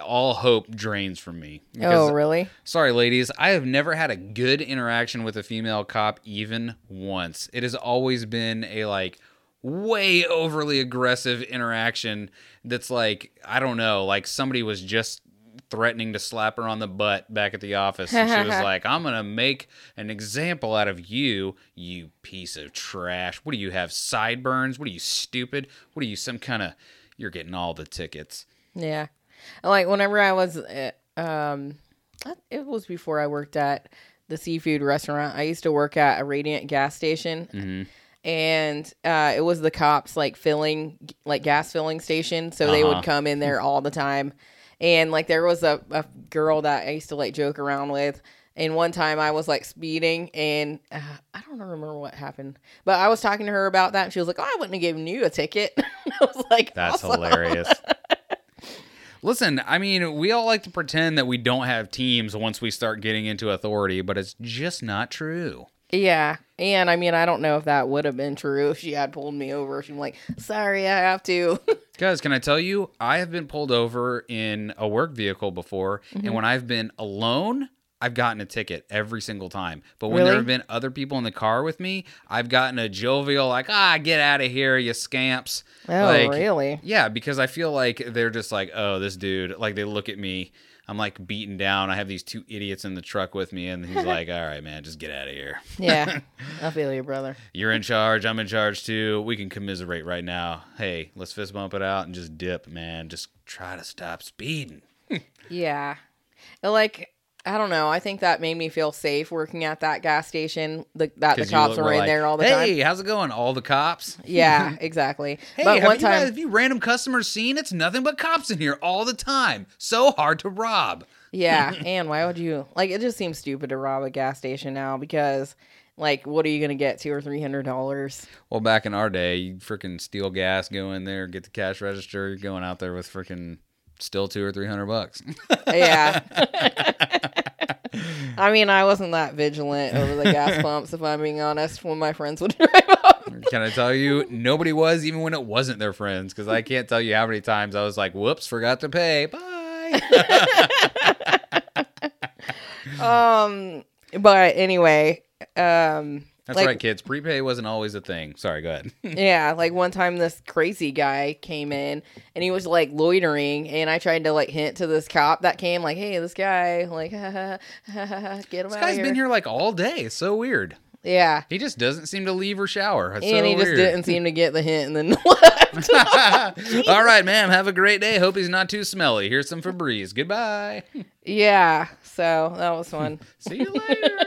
all hope drains from me. Oh, really? Sorry, ladies. I have never had a good interaction with a female cop even once. It has always been a like way overly aggressive interaction that's like, I don't know, like somebody was just threatening to slap her on the butt back at the office. And she was like, I'm going to make an example out of you, you piece of trash. What do you have? Sideburns? What are you, stupid? What are you, some kind of. You're getting all the tickets. Yeah. Like whenever I was, uh, um, it was before I worked at the seafood restaurant. I used to work at a Radiant gas station. And uh, it was the cops like filling, like gas filling station. So they Uh-huh. would come in there all the time. And like there was a, a girl that I used to like joke around with. And one time I was like speeding and uh, I don't remember what happened, but I was talking to her about that. And she was like, Oh, I wouldn't have given you a ticket. I was like, That's "Awesome." hilarious. Listen, I mean, we all like to pretend that we don't have teams once we start getting into authority, but it's just not true. Yeah. And I mean, I don't know if that would have been true if she had pulled me over. She'd be like, sorry, I have to. Guys, can I tell you, I have been pulled over in a work vehicle before, Mm-hmm. and when I've been alone, I've gotten a ticket every single time. But when there have been other people in the car with me, I've gotten a jovial, like, ah, get out of here, you scamps. Oh, like, really? Yeah, because I feel like they're just like, oh, this dude, like they look at me. I'm like beaten down. I have these two idiots in the truck with me, and he's like, all right, man, just get out of here. yeah. I feel you, brother. You're in charge. I'm in charge too. We can commiserate right now. Hey, let's fist bump it out and just dip, man. Just try to stop speeding. Yeah. Like, I don't know. I think that made me feel safe working at that gas station. The, that the cops were were in like, there all the hey, time. Hey, how's it going? All the cops. Yeah, exactly. Hey, but have one you time, guys, have you random customers seen? It's nothing but cops in here all the time. So hard to rob. yeah. And why would you like? It just seems stupid to rob a gas station now because, like, what are you gonna get? Two or three hundred dollars? Well, back in our day, you freaking steal gas, go in there, get the cash register. You're going out there with freaking still two or three hundred bucks. Yeah. I mean, I wasn't that vigilant over the gas pumps, if I'm being honest, when my friends would drive up. Can I tell you, nobody was, even when it wasn't their friends, because I can't tell you how many times I was like, whoops, forgot to pay. Bye. Um, but anyway, um, That's like, right, kids. Prepay wasn't always a thing. Sorry, go ahead. Yeah, like one time this crazy guy came in and he was like loitering, and I tried to like hint to this cop that came, like, "Hey, this guy, like, get him this out guy's here." This guy's been here like all day. It's so weird. Yeah, He just doesn't seem to leave or shower. It's and so he just weird. didn't seem to get the hint, and then left. all right, ma'am. Have a great day. Hope he's not too smelly. Here's some Febreze. Goodbye. yeah, so that was fun. See you later.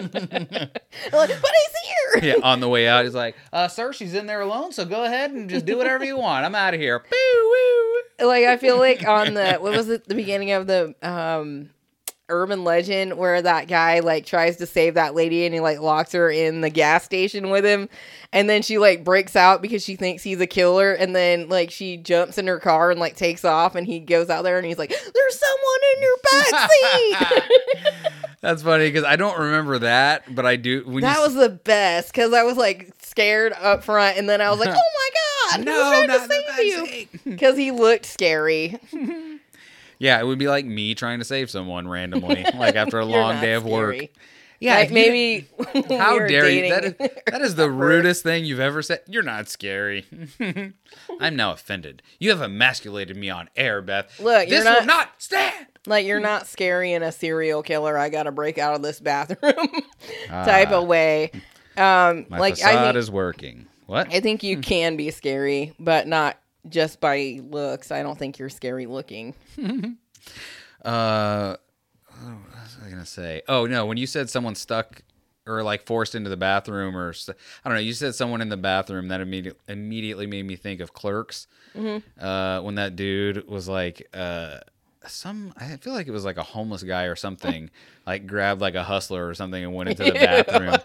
Goodbye. like, but he's here. yeah, on the way out, he's like, uh, "Sir, she's in there alone, so go ahead and just do whatever you want. I'm out of here." Boo woo. like I feel like on the what was it the beginning of the um urban legend where that guy like tries to save that lady and he like locks her in the gas station with him and then she like breaks out because she thinks he's a killer and then like she jumps in her car and like takes off and he goes out there and he's like there's someone in your back seat That's funny because I don't remember that, but I do. When that you, was the best because i was like scared up front and then i was like oh my god no, not to save you because he looked scary Yeah, it would be like me trying to save someone randomly, like after a long day of work. Yeah, like maybe How dare you? That is, that is the rudest thing you've ever said. You're not scary. I'm now offended. You have emasculated me on air, Beth. Look, this you're will not- not stand. Like you're not scary in a serial killer. I gotta break out of this bathroom type of way. Um, My like facade I think, is working. What? I think you can be scary, but not just by looks. I don't think you're scary looking. Uh, what was I gonna say? Oh no, when you said someone stuck or like forced into the bathroom, or I don't know, you said someone in the bathroom that immediately immediately made me think of Clerks. Uh, when that dude was like, uh, some I feel like it was like a homeless guy or something, like grabbed like a hustler or something and went into the bathroom.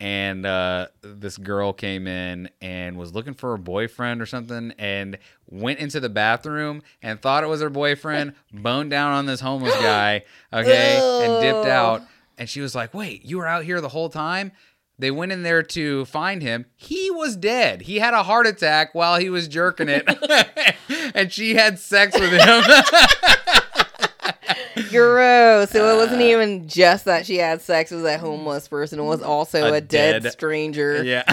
And uh, this girl came in and was looking for her boyfriend or something, and went into the bathroom and thought it was her boyfriend, boned down on this homeless guy, okay, and dipped out. And she was like, "Wait, you were out here the whole time?" They went in there to find him. He was dead. He had a heart attack while he was jerking it. and she had sex with him. Gross. So it wasn't even just that she had sex with a homeless person. It was also A a, dead, dead- stranger. yeah.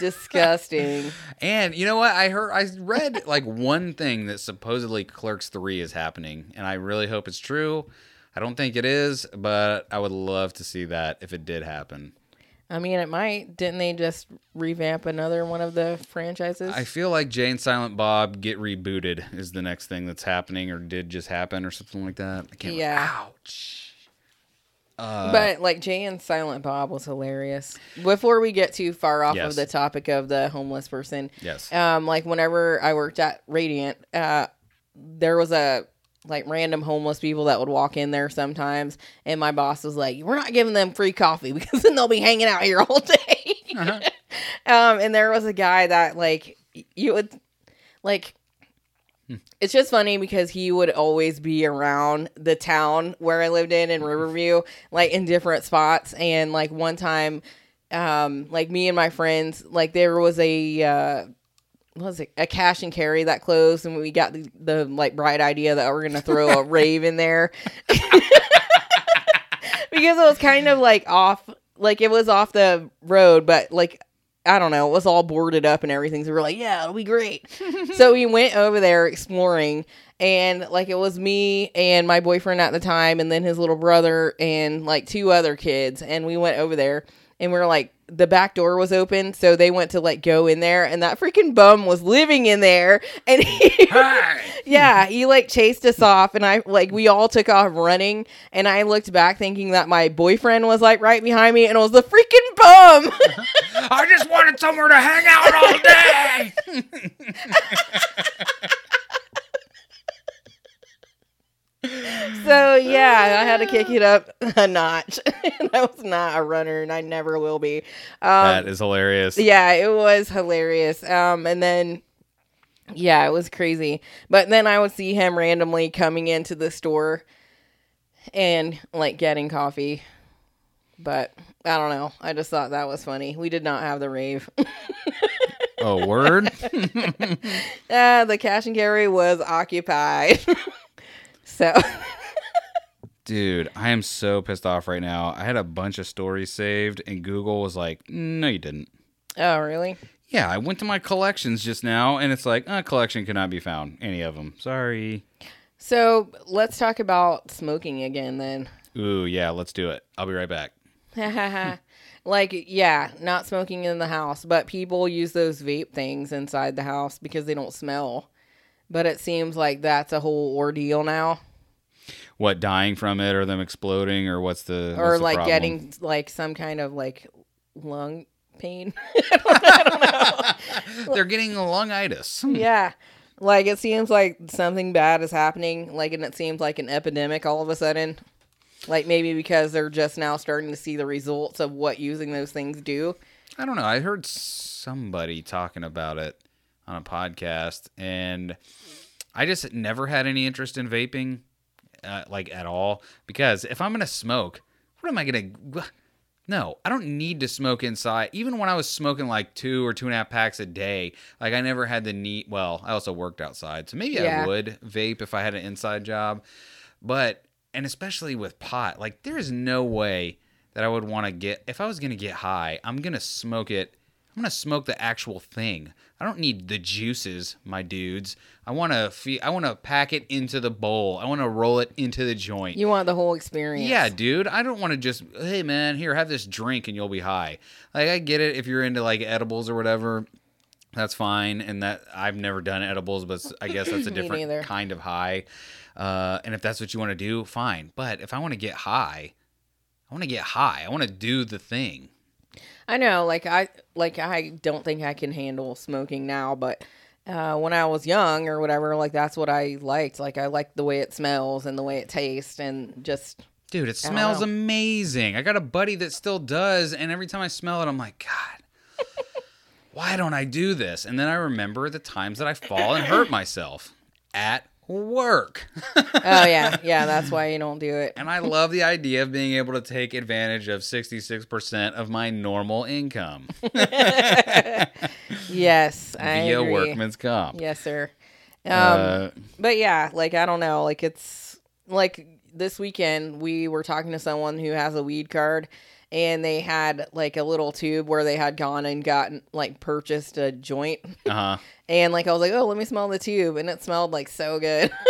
Disgusting. And you know what? I heard I read like one thing that supposedly Clerks 3 is happening, and I really hope it's true. I don't think it is, but I would love to see that if it did happen. I mean, it might. Didn't they just revamp another one of the franchises? I feel like Jay and Silent Bob get rebooted is the next thing that's happening or did just happen or something like that. I can't Yeah. Ouch. but like Jay and Silent Bob was hilarious. Before we get too far off Yes. of the topic of the homeless person, Yes. um, like whenever I worked at Radiant, uh, there was a like random homeless people that would walk in there sometimes, and my boss was like, "We're not giving them free coffee because then they'll be hanging out here all day." um, and there was a guy that like you would like. It's just funny because he would always be around the town where I lived in in Riverview, like in different spots. And like one time, um, like me and my friends, like there was a uh, what was it a cash and carry that closed, and we got the, the like bright idea that we're gonna throw a rave in there because it was kind of like off, like it was off the road, but like. I don't know. It was all boarded up and everything. So we are like, yeah, it'll be great. so we went over there exploring, and like it was me and my boyfriend at the time, and then his little brother and like two other kids. And we went over there, and we are like, the back door was open, so they went to like go in there, and that freaking bum was living in there, and he, yeah, he like chased us off, and I like we all took off running, and I looked back thinking that my boyfriend was like right behind me, and it was the freaking bum. I just wanted somewhere to hang out all day. So yeah, I had to kick it up a notch. and I was not a runner, and I never will be. Um, that is hilarious. yeah, it was hilarious. Um, and then yeah, it was crazy. But then I would see him randomly coming into the store and like getting coffee. But I don't know. I just thought that was funny. We did not have the rave. Oh, word? uh, the cash and carry was occupied. So Dude, I am so pissed off right now. I had a bunch of stories saved, and Google was like, no, you didn't. Oh, really? Yeah, I went to my collections just now, and it's like, uh, collection cannot be found. Any of them. Sorry. So let's talk about smoking again then. Ooh, yeah, let's do it. I'll be right back. like, yeah, not smoking in the house, but people use those vape things inside the house because they don't smell. But it seems like that's a whole ordeal now. What, dying from it, or them exploding, or what's the. or what's like getting like some kind of like lung pain. I don't, know. They're getting lungitis. Hmm. yeah. Like it seems like something bad is happening, like and it seems like an epidemic all of a sudden. Like maybe because they're just now starting to see the results of what using those things do. I don't know. I heard somebody talking about it on a podcast, and I just never had any interest in vaping, uh, like at all. Because if I'm gonna smoke, what am I gonna? No, I don't need to smoke inside. Even when I was smoking like two or two and a half packs a day, like I never had the need. Well, I also worked outside, so maybe Yeah. I would vape if I had an inside job. But and especially with pot, like there is no way that I would want to get if I was gonna get high. I'm gonna smoke it. I'm gonna smoke the actual thing. I don't need the juices, my dudes. I want to fe- I want to pack it into the bowl. I want to roll it into the joint. You want the whole experience. Yeah, dude. I don't want to just, hey, man, here, have this drink and you'll be high. Like, I get it if you're into like edibles or whatever. That's fine. And that I've never done edibles, but I guess that's a different kind of high. Uh, and if that's what you want to do, fine. But if I want to get high, I want to get high. I want to do the thing. I know, like I like I don't think I can handle smoking now, but uh, when I was young or whatever, like that's what I liked. Like I liked the way it smells and the way it tastes, and just Dude, it I smells know. amazing. I got a buddy that still does, and every time I smell it, I'm like, God, why don't I do this? And then I remember the times that I fall and hurt myself at work. Oh yeah, yeah. That's why you don't do it. and I love the idea of being able to take advantage of 66% of my normal income Yes, I via agree. workman's comp. Yes, sir. Um, Uh, but yeah, like I don't know, like it's like this weekend we were talking to someone who has a weed card and they had like a little tube where they had gone and gotten like purchased a joint uh-huh. and like I was like, "Oh, let me smell the tube." And it smelled like so good.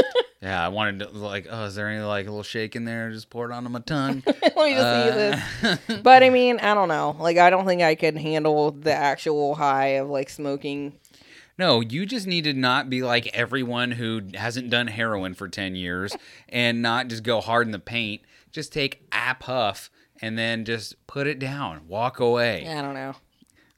Yeah, I wanted to like, oh, is there any like a little shake in there? Just pour it onto my tongue. let me just Uh, eat this. But I mean, I don't know. Like I don't think I could handle the actual high of like smoking. No, you just need to not be like everyone who hasn't done heroin for 10 years and not just go hard in the paint. Just take a puff and then just put it down. Walk away. Yeah, I don't know.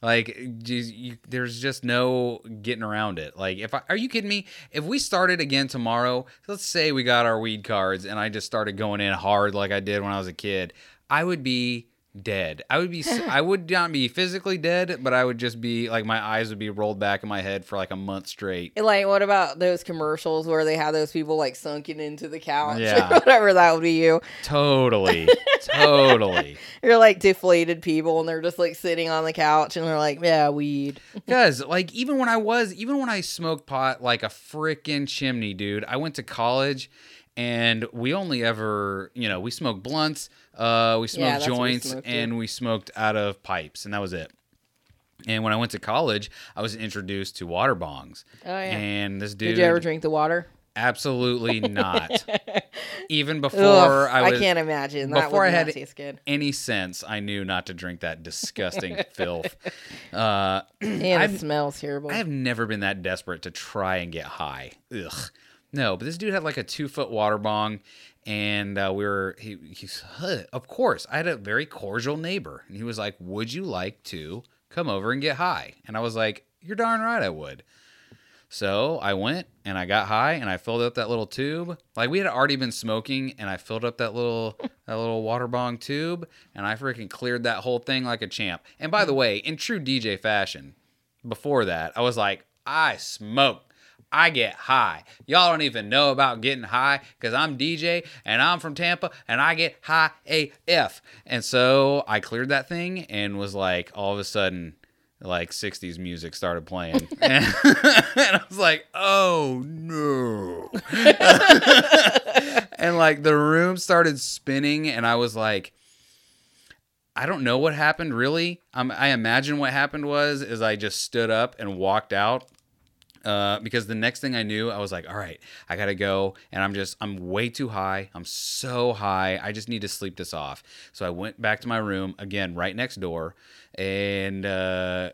Like, you, there's just no getting around it. Like, if I, are you kidding me? If we started again tomorrow, let's say we got our weed cards and I just started going in hard like I did when I was a kid, I would be dead. I would be, I would not be physically dead, but I would just be like my eyes would be rolled back in my head for like a month straight. And, Like, what about those commercials where they have those people like sunken into the couch Yeah. whatever? That would be you. Totally, totally. You're like deflated people, and they're just like sitting on the couch, and they're like, "Yeah, weed." Because like even when I was, even when I smoked pot like a freaking chimney, dude. I went to college, and we only ever, you know, we smoked blunts, uh, we smoked that's what we joints, smoked, and too. we smoked out of pipes, and that was it. And when I went to college, I was introduced to water bongs. Oh, yeah. And this dude, Did you ever drink the water? absolutely not. Even before Ugh, I was, I can't imagine. That before I had not taste good. any sense, I knew not to drink that disgusting filth. Uh, And I've- it smells terrible. I have never been that desperate to try and get high. Ugh. No, but this dude had like a two foot water bong, and uh, we were he he's huh, of course I had a very cordial neighbor, and he was like, "Would you like to come over and get high?" And I was like, "You're darn right, I would." So I went and I got high and I filled up that little tube. Like we had already been smoking and I filled up that little that little water bong tube and I freaking cleared that whole thing like a champ. And by the way, in true DJ fashion, before that, I was like, I smoke. I get high. Y'all don't even know about getting high because I'm DJ and I'm from Tampa and I get high AF. And so I cleared that thing and was like, all of a sudden, like 60s music started playing. and, and I was like, oh no. and like the room started spinning and I was like, I don't know what happened really. Um, I imagine what happened was is I just stood up and walked out uh, because the next thing I knew, I was like, all right, I gotta go, and I'm just I'm way too high. I'm so high. I just need to sleep this off. So I went back to my room again, right next door, and uh,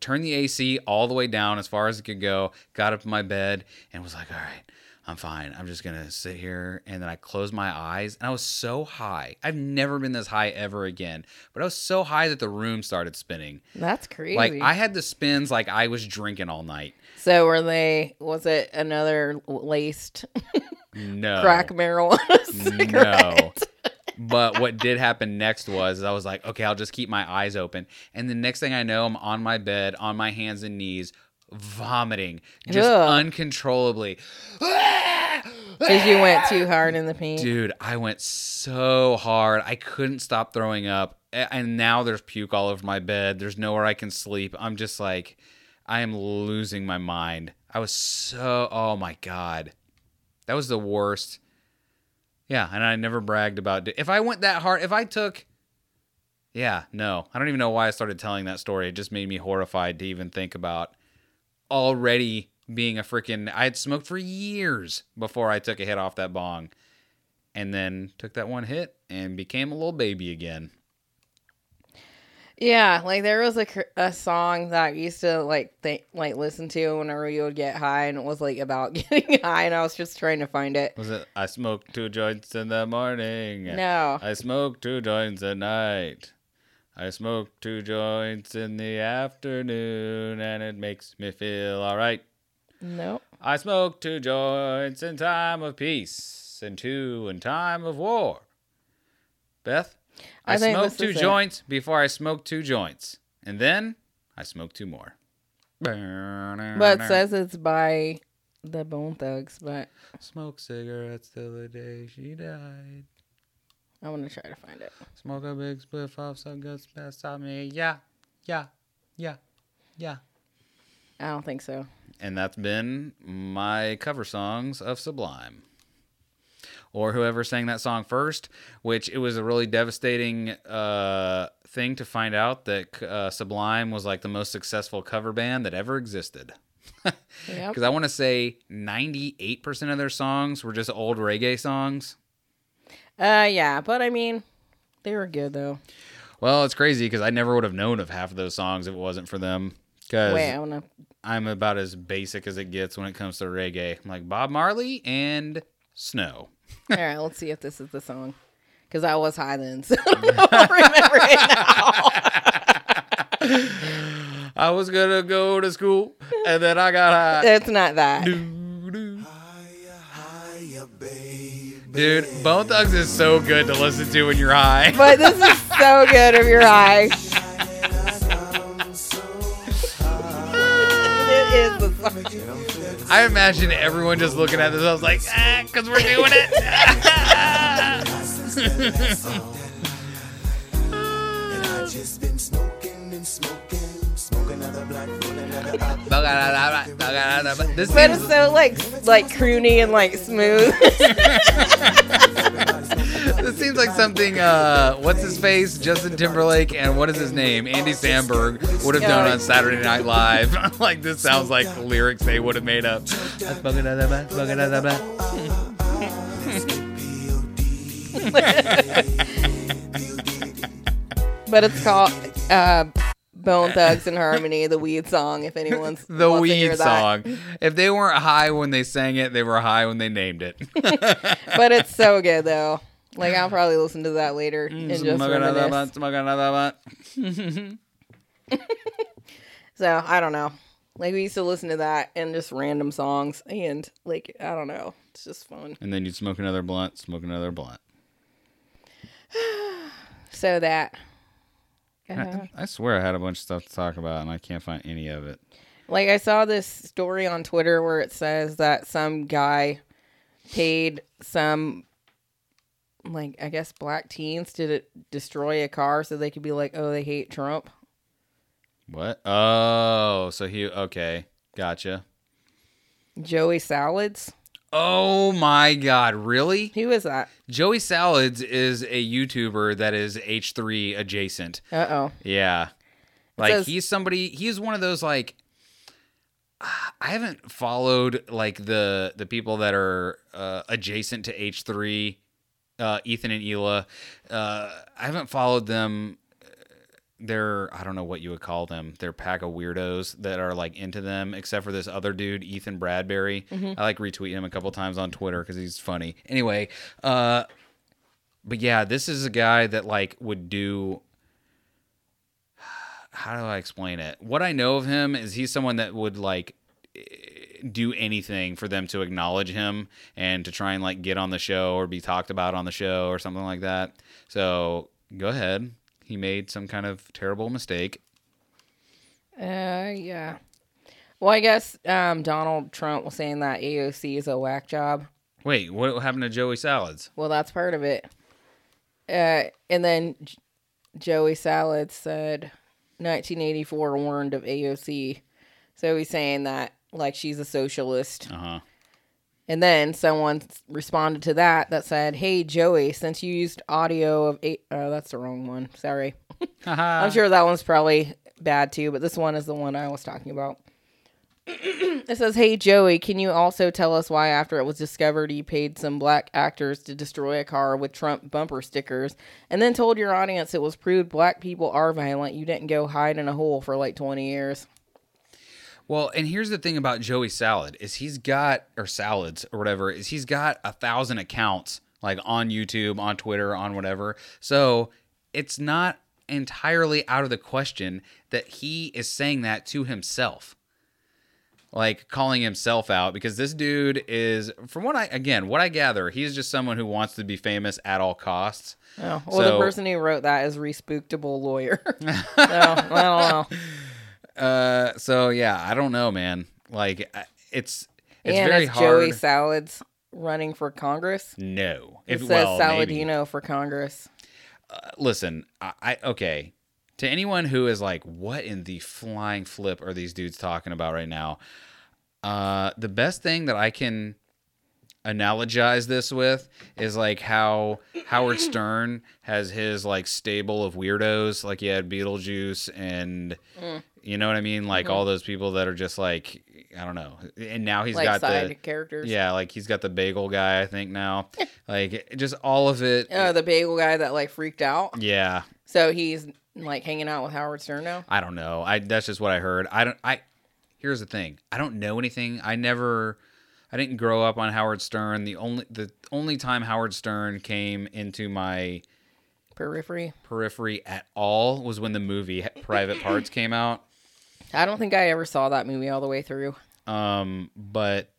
turned the AC all the way down as far as it could go. Got up in my bed and was like, all right. I'm fine. I'm just gonna sit here, and then I closed my eyes, and I was so high. I've never been this high ever again, but I was so high that the room started spinning. That's crazy. Like I had the spins like I was drinking all night. so were they? Was it another laced No. crack marijuana cigarette? No. But what did happen next was I was like, okay, I'll just keep my eyes open. And the next thing I know, I'm on my bed, on my hands and knees, vomiting just Ugh. uncontrollably. Because you went too hard in the paint. Dude, I went so hard. I couldn't stop throwing up. And now there's puke all over my bed. There's nowhere I can sleep. I'm just like, I am losing my mind. I was so, oh my God. That was the worst. Yeah. And I never bragged about it. If I went that hard, if I took, yeah, no. I don't even know why I started telling that story. It just made me horrified to even think about already being a freaking. I had smoked for years before I took a hit off that bong and then took that one hit and became a little baby again. Yeah, like there was a, a song that I used to like think like listen to whenever you would get high, and it was like about getting high, and I was just trying to find it. Was it? I smoked two joints in the morning. No, I smoked two joints at night. I smoke two joints in the afternoon, and it makes me feel all right. no. I smoke two joints in time of peace and two in time of war. Beth, I, I this two is it. joints before I smoke two joints, and then I smoke two more. But it says it's by the Bone Thugs, but Smoke cigarettes till the day she died. I'm gonna try to find it. Smoke a big spliff off some good past on me. Yeah, yeah, yeah, yeah. I don't think so. And that's been my cover songs of Sublime. Or whoever sang that song first, which it was a really devastating uh, thing to find out that uh, Sublime was like the most successful cover band that ever existed. Yep. Because I want to say 98% of their songs were just old reggae songs. Uh, yeah, but I mean, they were good though. Well, it's crazy because I never would have known of half of those songs if it wasn't for them. Because Wait, I wanna. I'm about as basic as it gets when it comes to reggae. I'm like Bob Marley and Snow. All right, let's see if this is the song. Because I was high then, so I don't remember it now. I was gonna go to school and then I got high. It's not that. Dude, Bone Thugs is so good to listen to when you're high. But this is so good if you're high. it is the song. I imagine everyone just looking at this. I was like, ah, because we're doing it. this But it's so like like croony and like smooth. this seems like something. Uh, what's his face? Justin Timberlake and what is his name? Andy Samberg would have done on Saturday Night Live. like this sounds like lyrics they would have made up. but it's called uh, Bone Thugs-N-Harmony, the weed song. If anyone's The wants to hear weed song. If they weren't high when they sang it, they were high when they named it. but it's so good though. Like I'll probably listen to that later mm, and just Smoke another blunt, smoke another blunt. So I don't know. Like we used to listen to that and just random songs, and like I don't know, it's just fun. And then you'd smoke another blunt, smoke another blunt. So that, I, uh-huh. I swear I had a bunch of stuff to talk about, and I can't find any of it. like I saw this story on Twitter where it says that some guy paid some, like I guess black teens to d- destroy a car so they could be like, oh, they hate Trump. What? Oh, so he okay, gotcha. Joey Salads. Oh my God, really? Who is that? Joey Salads is a YouTuber that is H3 adjacent. Uh oh. Yeah. Like says- he's somebody he's one of those like I haven't followed like the the people that are uh, adjacent to H3 uh, Ethan and Hila. Uh, I haven't followed them they're I don't know what you would call them. They're pack of weirdos that are like into them, except for this other dude, Ethan Bradberry. I like retweet him a couple times on Twitter because he's funny. Anyway, uh, but yeah, this is a guy that like would do. How do I explain it? What I know of him is he's someone that would like do anything for them to acknowledge him and to try and like get on the show or be talked about on the show or something like that. So go ahead. He made some kind of terrible mistake. Uh, yeah. Well, I guess um, Donald Trump was saying that AOC is a whack job. Wait, what happened to Joey Salads? Well, that's part of it. Uh, and then J- Joey Salads said 1984 warned of AOC. So he's saying that like she's a socialist. Uh huh. And then someone responded to that that said, "Hey Joey, since you used audio of eight, oh that's the wrong one. Sorry. I'm sure that one's probably bad too, but this one is the one I was talking about." it says, "Hey Joey, can you also tell us why after it was discovered you paid some black actors to destroy a car with Trump bumper stickers and then told your audience it was proved black people are violent. You didn't go hide in a hole for like 20 years." Well, and here's the thing about Joey Salad is he's got or salads or whatever is he's got a thousand accounts like on YouTube, on Twitter, on whatever. So it's not entirely out of the question that he is saying that to himself. Like calling himself out because this dude is from what I again, what I gather, he's just someone who wants to be famous at all costs. Oh, well, the person who wrote that is Respooctable Lawyer. so, I don't know. Uh, so yeah, I don't know, man. Like it's It's and very it's Joey. Salads running for Congress. no, It if says well, maybe. Saladino for Congress. listen, I, I okay. To anyone who is like, what in the flying flip are these dudes talking about right now? Uh, the best thing that I can analogize this with is like how Howard Stern has his like stable of weirdos, like he had Beetlejuice and Mm. You know what I mean, like Mm-hmm. all those people that are just like I don't know, and now he's like got side the characters. yeah, like he's got the bagel guy, I think now, like just all of it. Oh, the bagel guy that like freaked out. yeah, So he's like hanging out with Howard Stern now. I don't know. I that's just what I heard. I don't. I here's the thing. I don't know anything. I never. I didn't grow up on Howard Stern. The only the only time Howard Stern came into my Periphery. periphery at all was when the movie Private Parts came out. I don't think I ever saw that movie all the way through. Um, but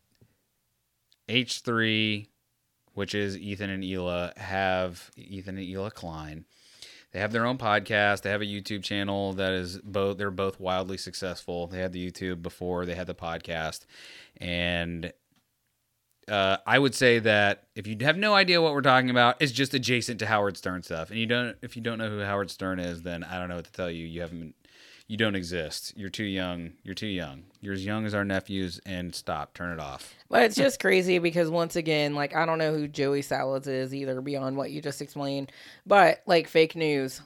H three, which is Ethan and Hila, have Ethan and Hila Klein. They have their own podcast. They have a YouTube channel that is both. They're both wildly successful. They had the YouTube before they had the podcast, and uh, I would say that if you have no idea what we're talking about, it's just adjacent to Howard Stern stuff. And you don't, if you don't know who Howard Stern is, then I don't know what to tell you. You haven't, you don't exist. You're too young. You're too young. You're as young as our nephews. And stop. Turn it off. Well, it's just crazy because once again, like I don't know who Joey Salads is either beyond what you just explained. But like fake news.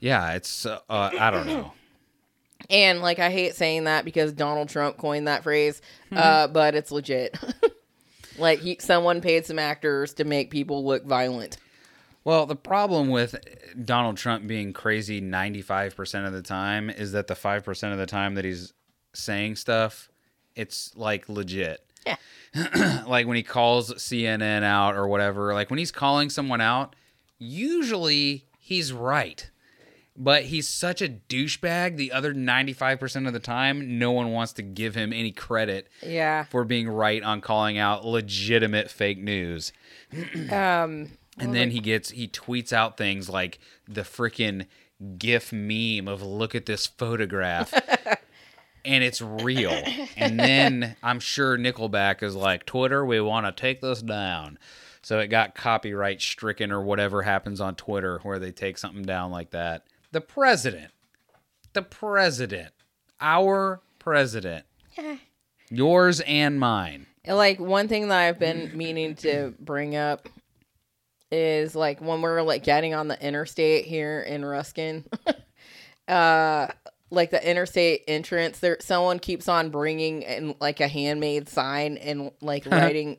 Yeah, it's. Uh, uh, I don't know. And like I hate saying that because Donald Trump coined that phrase, uh, but it's legit. like he, someone paid some actors to make people look violent. Well, the problem with Donald Trump being crazy 95% of the time is that the 5% of the time that he's saying stuff, it's like legit. Yeah. like when he calls CNN out or whatever, like when he's calling someone out, usually he's right. But he's such a douchebag the other 95% of the time, no one wants to give him any credit Yeah. for being right on calling out legitimate fake news. Um. And then he gets he tweets out things like the freaking GIF meme of look at this photograph. and it's real. And then I'm sure Nickelback is like, Twitter, we want to take this down. So it got copyright stricken or whatever happens on Twitter where they take something down like that. The president, the president, our president, yours and mine. like one thing that I've been meaning to bring up is like when we're like getting on the interstate here in Ruskin, uh, like the interstate entrance, there someone keeps on bringing in like a handmade sign and like writing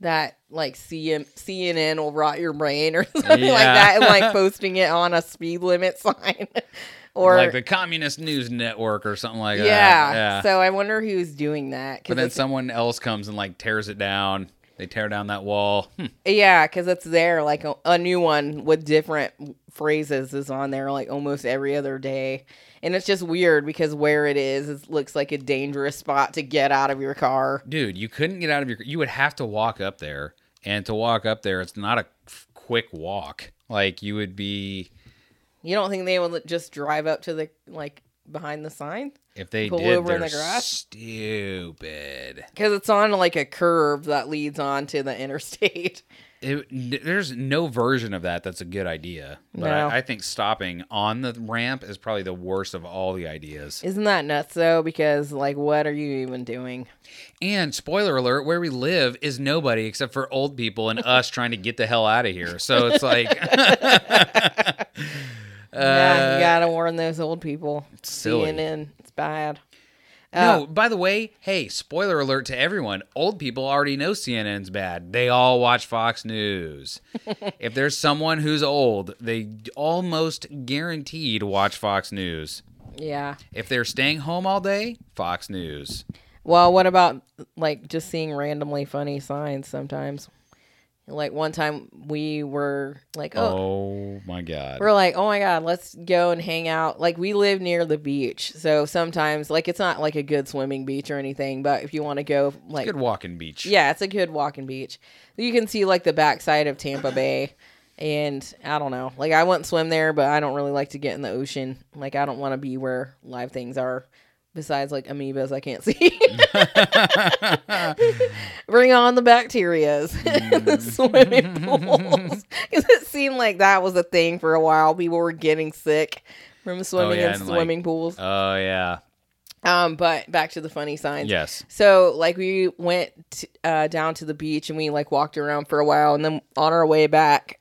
that like CM, CNN will rot your brain or something like that, and like posting it on a speed limit sign. Or like the Communist News Network or something like yeah. that. Yeah. So I wonder who's doing that but then someone else comes and like tears it down. They tear down that wall. Hmm. Yeah, because it's there. Like a, a new one with different phrases is on there, like almost every other day, and it's just weird because where it is, it looks like a dangerous spot to get out of your car. Dude, you couldn't get out of your. You would have to walk up there, and to walk up there, it's not a quick walk. Like you would be You don't think they will just drive up to the like behind the sign if they Pull did. over in the grass? stupid. because it's on like a curve that leads onto the interstate. It, there's no version of that that's a good idea. But No. I, I think stopping on the ramp is probably the worst of all the ideas. Isn't that nuts though? Because like, what are you even doing? And spoiler alert, where we live is nobody except for old people and us trying to get the hell out of here. So it's like yeah, you gotta warn those old people. Uh, silly. CNN, it's bad. No, by the way, hey, spoiler alert to everyone. Old people already know CNN's bad. They all watch Fox News. if there's someone who's old, they almost guaranteed watch Fox News. Yeah. If they're staying home all day, Fox News. Well, what about like just seeing randomly funny signs sometimes? Like one time we were like, oh, Oh my god. we're like, oh my god, let's go and hang out. Like we live near the beach, so sometimes like it's not like a good swimming beach or anything, but if you want to go, like, Good walking beach. yeah, it's a good walking beach. You can see like the backside of Tampa Bay. And I don't know. Like I wouldn't swim there, but I don't really like to get in the ocean. Like I don't want to be where live things are. Besides, like amoebas, I can't see. Bring on the bacterias, in the swimming pools. Because it seemed like that was a thing for a while. People were getting sick from swimming yeah, in and, like- swimming pools. Oh yeah. Um, but back to the funny signs. Yes. So like we went t- uh, down to the beach and we like walked around for a while, and then on our way back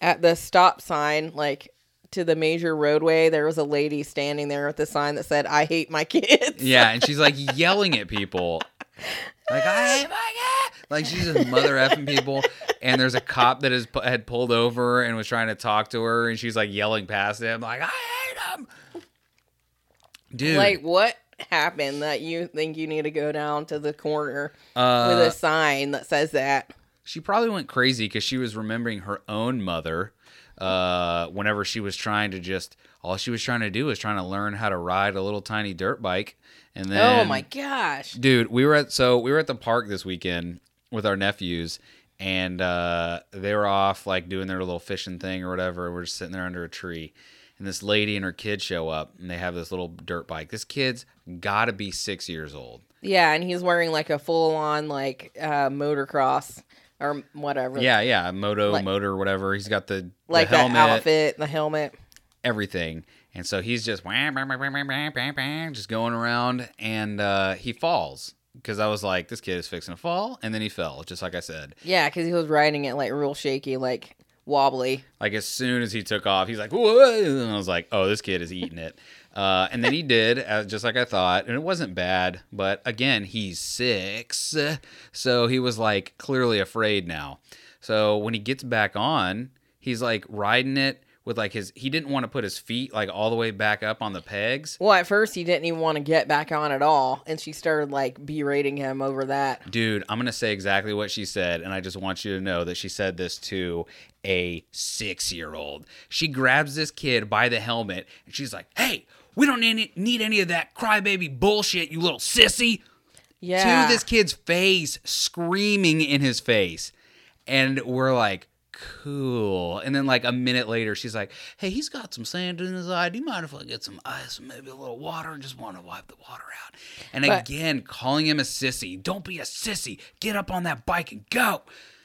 at the stop sign, like to the major roadway, there was a lady standing there with a sign that said, "I hate my kids." Yeah, and she's like yelling at people. Like I hate my God. Like she's just mother effing people, and there's a cop that has had pulled over and was trying to talk to her, and she's like yelling past him, like I hate him, dude. Like what happened that you think you need to go down to the corner uh, with a sign that says that? she probably went crazy because she was remembering her own mother. Uh, whenever she was trying to just, all she was trying to do was trying to learn how to ride a little tiny dirt bike, and then oh my gosh. dude we were at so we were at the park this weekend with our nephews and uh they were off like doing their little fishing thing or whatever. We're just sitting there under a tree and this lady and her kid show up and they have this little dirt bike. This kid's gotta be six years old. Yeah, and he's wearing like a full on like uh motocross or whatever. yeah yeah moto Like- motor whatever he's got the, Like the that outfit, the helmet. everything and so he's just wham, bam, bam, bam, just going around and uh he falls because i was like this kid is fixing to fall and then he fell just like i said Yeah, because he was riding it like real shaky, like wobbly. Like as soon as he took off, he's like, "Whoa!" And I was like, "Oh, this kid is eating it." Uh, and then he did, uh, just like I thought, and it wasn't bad. But again, he's six, so he was like clearly afraid now. So when he gets back on, he's like riding it with like his. He didn't want to put his feet like all the way back up on the pegs. Well, at first he didn't even want to get back on at all, and she started like berating him over that. Dude, I'm going to say exactly what she said, and I just want you to know that she said this to a six year old. She grabs this kid by the helmet, and she's like, Hey, we don't need, need any of that crybaby bullshit, you little sissy. Yeah. To this kid's face, screaming in his face. And we're like, Cool. And then, like, a minute later, she's like, Hey, he's got some sand in his eye. Do you mind if I get some ice and maybe a little water and just want to wipe the water out? And But- again, calling him a sissy. Don't be a sissy. Get up on that bike and go.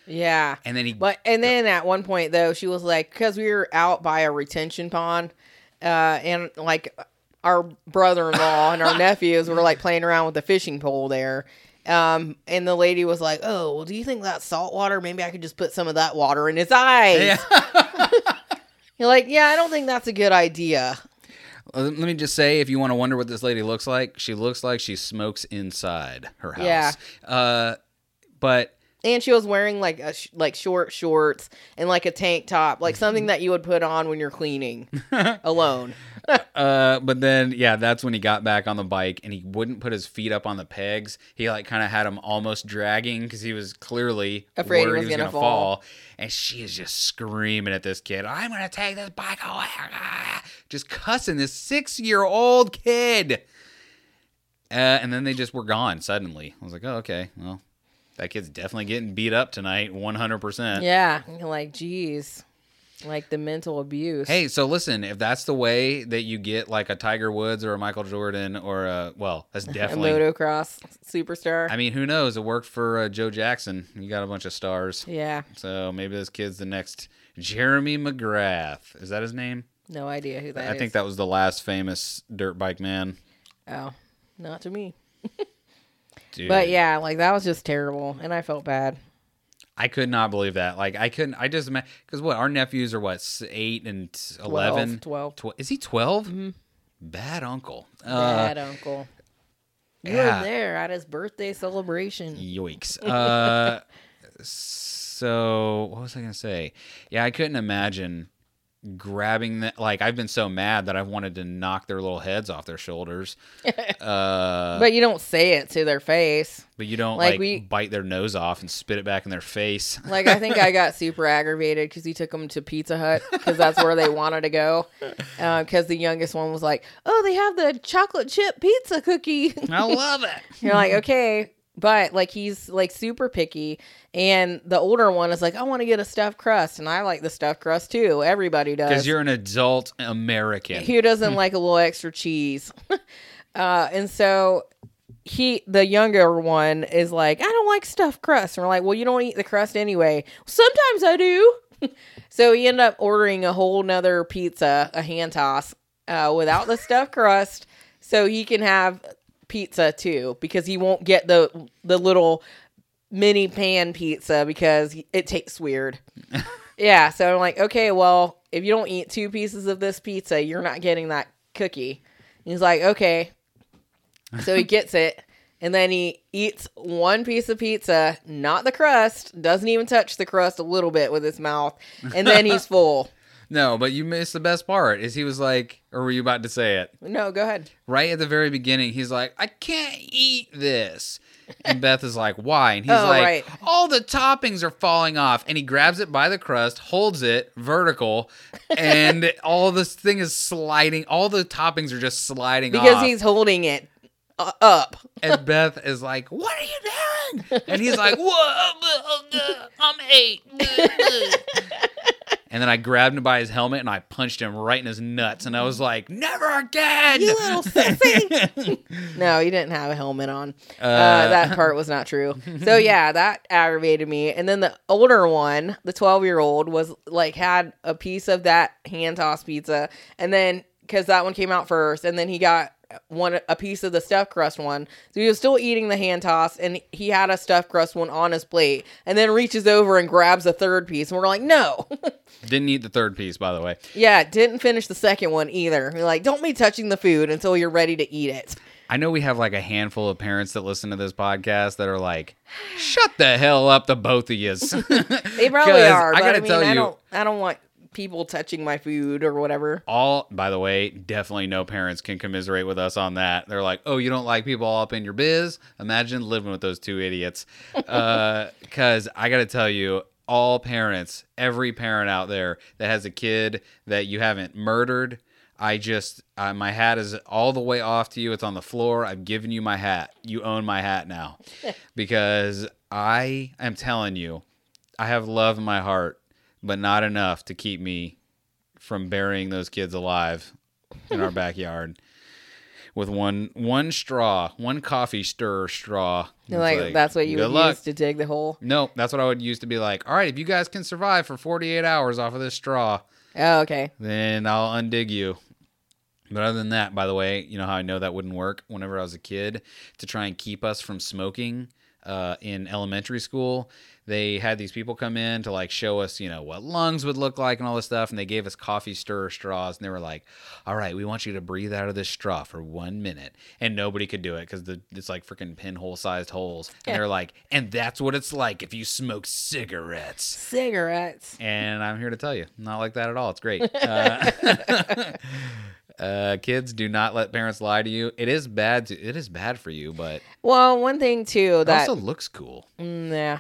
Yeah. And then he But and then at one point though, she was like, because we were out by a retention pond, uh, and like our brother-in-law and our nephews were like playing around with the fishing pole there. Um, and the lady was like, "Oh, well, do you think that's salt water? Maybe I could just put some of that water in his eyes." You're like, "Yeah, I don't think that's a good idea." Let me just say, if you want to wonder what this lady looks like, she looks like she smokes inside her house. Yeah. Uh, but And she was wearing like a sh- like short shorts and like a tank top, like something that you would put on when you're cleaning alone. Uh, but then yeah, that's when he got back on the bike and he wouldn't put his feet up on the pegs. He like kind of had him almost dragging because he was clearly Afraid he was gonna gonna fall. And she is just screaming at this kid, "I'm gonna take this bike away!" Just cussing this six-year-old kid. Uh, and then they just were gone suddenly. I was like, "Oh, okay. Well, that kid's definitely getting beat up tonight, 100%." Yeah, like, geez, like the mental abuse. Hey, so listen, if that's the way that you get like a Tiger Woods or a Michael Jordan or a well, that's definitely a motocross superstar. I mean, who knows? It worked for uh, Joe Jackson. You got a bunch of stars. yeah, So maybe this kid's the next Jeremy McGrath. Is that his name? no idea who that I is. think that was the last famous dirt bike man. Oh, not to me. Dude, But yeah, like that was just terrible, and I felt bad. I could not believe that. Like, I couldn't. I just because what our nephews are what eight and eleven. 12. Tw- is he 12 Bad uncle. Uh, Bad uncle. You yeah. were there at his birthday celebration. Yoicks. Uh, so what was I gonna say? Yeah, I couldn't imagine grabbing that. Like I've been so mad that I've wanted to knock their little heads off their shoulders. uh, But you don't say it to their face. but you don't like like, we- bite their nose off and spit it back in their face. Like I think I got super aggravated because he took them to Pizza Hut because that's where they wanted to go. Because the youngest one was like, "Oh, they have the chocolate chip pizza cookie." I love it. You're like, okay, but like he's like super picky, and the older one is like, I want to get a stuffed crust, and I like the stuffed crust too. Everybody does. Because you're an adult American. Who doesn't like a little extra cheese? Uh, and so he, the younger one, is like, I don't like stuffed crust. And we're like, well, you don't eat the crust anyway. Sometimes I do. so he ended up ordering a whole nother pizza, a hand toss, uh, without the stuffed crust, so he can have pizza too, because he won't get the the little mini pan pizza because it tastes weird. yeah, so I'm like, okay, well, if you don't eat two pieces of this pizza, you're not getting that cookie. And he's like, okay. So he gets it, and then he eats one piece of pizza, not the crust, doesn't even touch the crust a little bit with his mouth, and then he's full. No, but you missed the best part. Is he was like, or were you about to say it? No, go ahead. Right at the very beginning, he's like, I can't eat this. And Beth is like, why? And he's Oh, like, right. all the toppings are falling off. And he grabs it by the crust, holds it vertical, and all this thing is sliding. All the toppings are just sliding Because off. he's holding it uh, up. and Beth is like, "What are you doing?" And he's like, "What? I'm eight. and then I grabbed him by his helmet and I punched him right in his nuts. And I was like, "Never again!" You little sissy. no, he didn't have a helmet on. Uh, that part was not true. So yeah, that aggravated me. And then the older one, the twelve year old, was like had a piece of that hand toss pizza, and then because that one came out first, and then he got one a piece of the stuffed crust one. So he was still eating the hand toss, and he had a stuffed crust one on his plate, and then reaches over and grabs a third piece, and we're like, no. Didn't eat the third piece, by the way. Yeah, didn't finish the second one either. Like, don't be touching the food until you're ready to eat it. I know we have like a handful of parents that listen to this podcast that are like, "Shut the hell up, the both of you." They probably are. I But I, gotta mean, tell I you- don't. I don't want people touching my food or whatever. all by the way definitely no parents can commiserate with us on that they're like oh you don't like people all up in your biz imagine living with those two idiots uh, because i gotta tell you all parents every parent out there that has a kid that you haven't murdered i just uh, my hat is all the way off to you. It's on the floor. I've given you my hat. You own my hat now. Because i am telling you i have love in my heart but not enough to keep me from burying those kids alive in our backyard with one one straw, one coffee stirrer straw. You're like, that's what you would luck. use to dig the hole. No, that's what I would use to be like. All right, if you guys can survive for 48 hours off of this straw, Oh, okay. then I'll undig you. But other than that, by the way, you know how I know that wouldn't work? Whenever I was a kid, to try and keep us from smoking uh, in elementary school, they had these people come in to like show us, you know, what lungs would look like and all this stuff. And they gave us coffee stirrer straws. And they were like, all right, we want you to breathe out of this straw for one minute. And nobody could do it because it's like freaking pinhole sized holes. And they're like, and that's what it's like if you smoke cigarettes. Cigarettes. And I'm here to tell you, not like that at all. It's great. Uh, uh, kids, do not let parents lie to you. It is bad. To, it is bad for you, but Well, one thing too it that also looks cool. Mm, yeah.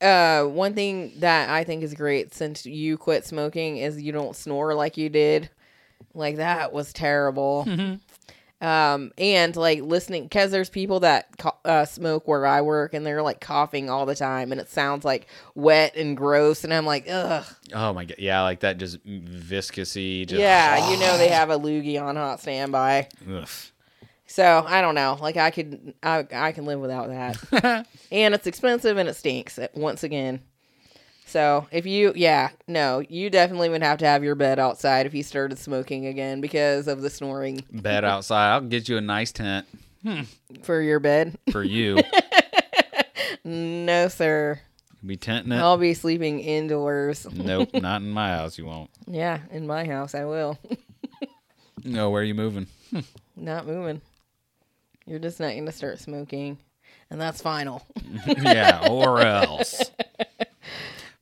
Uh, one thing that I think is great since you quit smoking is you don't snore like you did. Like that was terrible. um, and like listening because there's people that uh, smoke where I work and they're like coughing all the time and it sounds like wet and gross and I'm like ugh. Oh my god, yeah, like that, just viscousy. Just, Yeah, you know they have a loogie on hot standby. Ugh. So I don't know. Like I could, I I can live without that. and it's expensive and it stinks. Once again. So if you, yeah, no, you definitely would have to have your bed outside if you started smoking again because of the snoring Bed outside. I'll get you a nice tent hmm. for your bed. for you. No, sir. be tenting it. I'll be sleeping indoors. Nope, not in my house. You won't. Yeah, in my house I will. No, where are you moving? Hmm. Not moving. You're just not going to start smoking, and that's final. yeah, or else.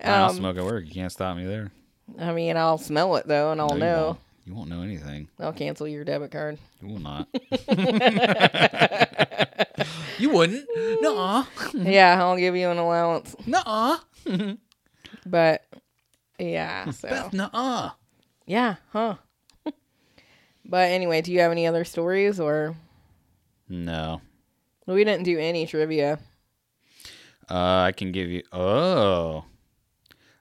I'll Um, smoke at work. You can't stop me there. I mean, I'll smell it though, and I'll No, you know. won't. You won't know anything. I'll cancel your debit card. You will not. you wouldn't. Nuh-uh. yeah, I'll give you an allowance. Nuh-uh. But yeah, so Beth, nuh-uh. yeah, huh? but anyway, do you have any other stories or No. we didn't do any trivia? Uh, I can give you. Oh.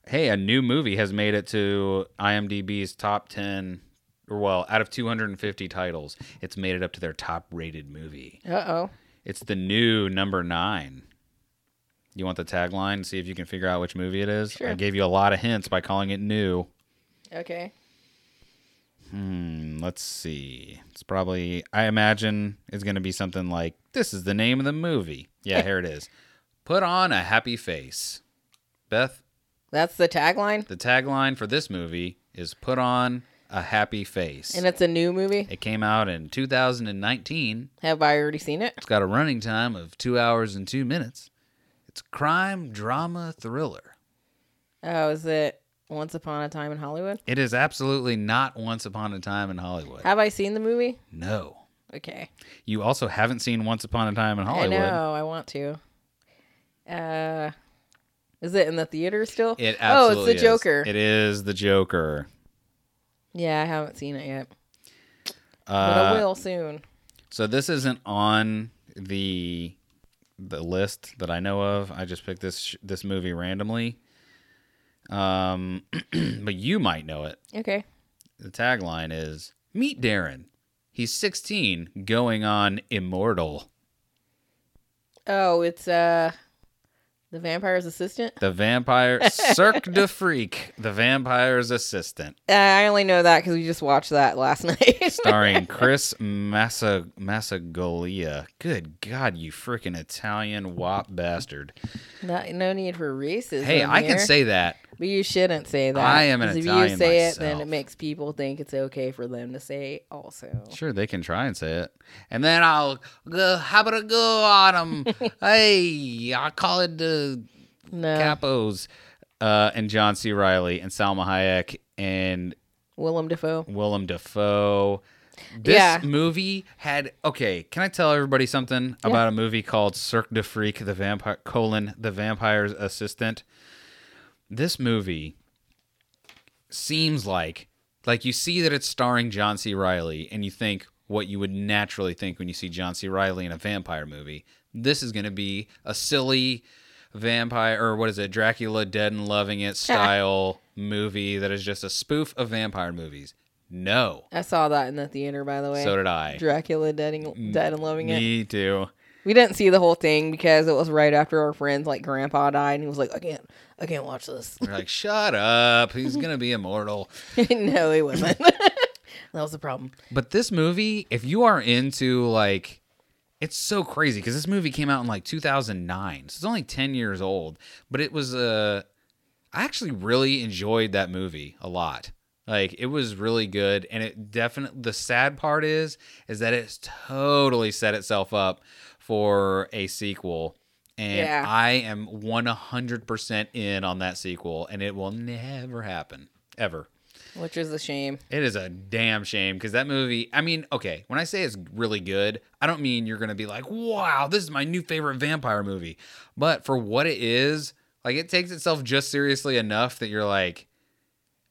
Hey, a new movie has made it to IMDb's top 10 or well, out of 250 titles, it's made it up to their top rated movie. Uh oh. It's the new number nine. You want the tagline? See if you can figure out which movie it is. Sure. I gave you a lot of hints by calling it new. Okay. Hmm, let's see. It's probably, I imagine, it's going to be something like this is the name of the movie. Yeah, here it is. Put on a happy face. Beth, That's the tagline, the tagline for this movie is put on a happy face. and it's a new movie. it came out in 2019. Have I already seen it? It's got a running time of two hours and two minutes. It's a crime drama thriller. Oh, is it Once Upon a Time in Hollywood? It is absolutely not Once Upon a Time in Hollywood. Have I seen the movie? No. Okay. You also haven't seen Once Upon a Time in Hollywood. I know. I want to. Uh, is it in the theater still? It oh, it's the is. Joker. It is the Joker. yeah, I haven't seen it yet, but Uh, I will soon. So this isn't on the the list that I know of. I just picked this sh- this movie randomly. Um, but you might know it. Okay. The tagline is "Meet Darren. He's 16, going on immortal." Oh, it's uh, the vampire's assistant. The vampire Cirque de Freak, the vampire's assistant, Uh, I only know that because we just watched that last night. starring Chris Massa Massoglia. Good God, you freaking Italian wop bastard! Not, no need for racism. Hey, I can say that. But you shouldn't say that. I am an if Italian you say it, then it makes people think it's okay for them to say also. Sure, they can try and say it, and then I'll go. How about I go on 'em? hey, I call it the No, capos, uh, and John C. Reilly and Salma Hayek and Willem Dafoe. Willem Dafoe. This Yeah. movie had okay. Can I tell everybody something about a movie called Cirque du Freak, the vampire colon the vampire's assistant? This movie seems like like you see that it's starring John C. Reilly, and you think what you would naturally think when you see John C. Reilly in a vampire movie. This is going to be a silly vampire or what is it, Dracula Dead and Loving It style movie that is just a spoof of vampire movies. No. I saw that in the theater, by the way. So did I. Dracula Dead and, Dead and Loving It. Me too. We didn't see the whole thing because it was right after our friend's like grandpa died, and he was like, "I can't, I can't watch this." They're like, shut up. He's going to be immortal. no, he wasn't. that was the problem. But this movie, if you are into like, it's so crazy because this movie came out in like 2009, so it's only 10 years old. But it was uh, I actually really enjoyed that movie a lot. Like it was really good, and it definitely. The sad part is, is that it's totally set itself up for a sequel. And Yeah. I am 100% in on that sequel, and it will never happen. Ever. Which is a shame. It is a damn shame because that movie. I mean, okay, when I say it's really good, I don't mean you're gonna be like, "Wow, this is my new favorite vampire movie." But for what it is, like, it takes itself just seriously enough that you're like,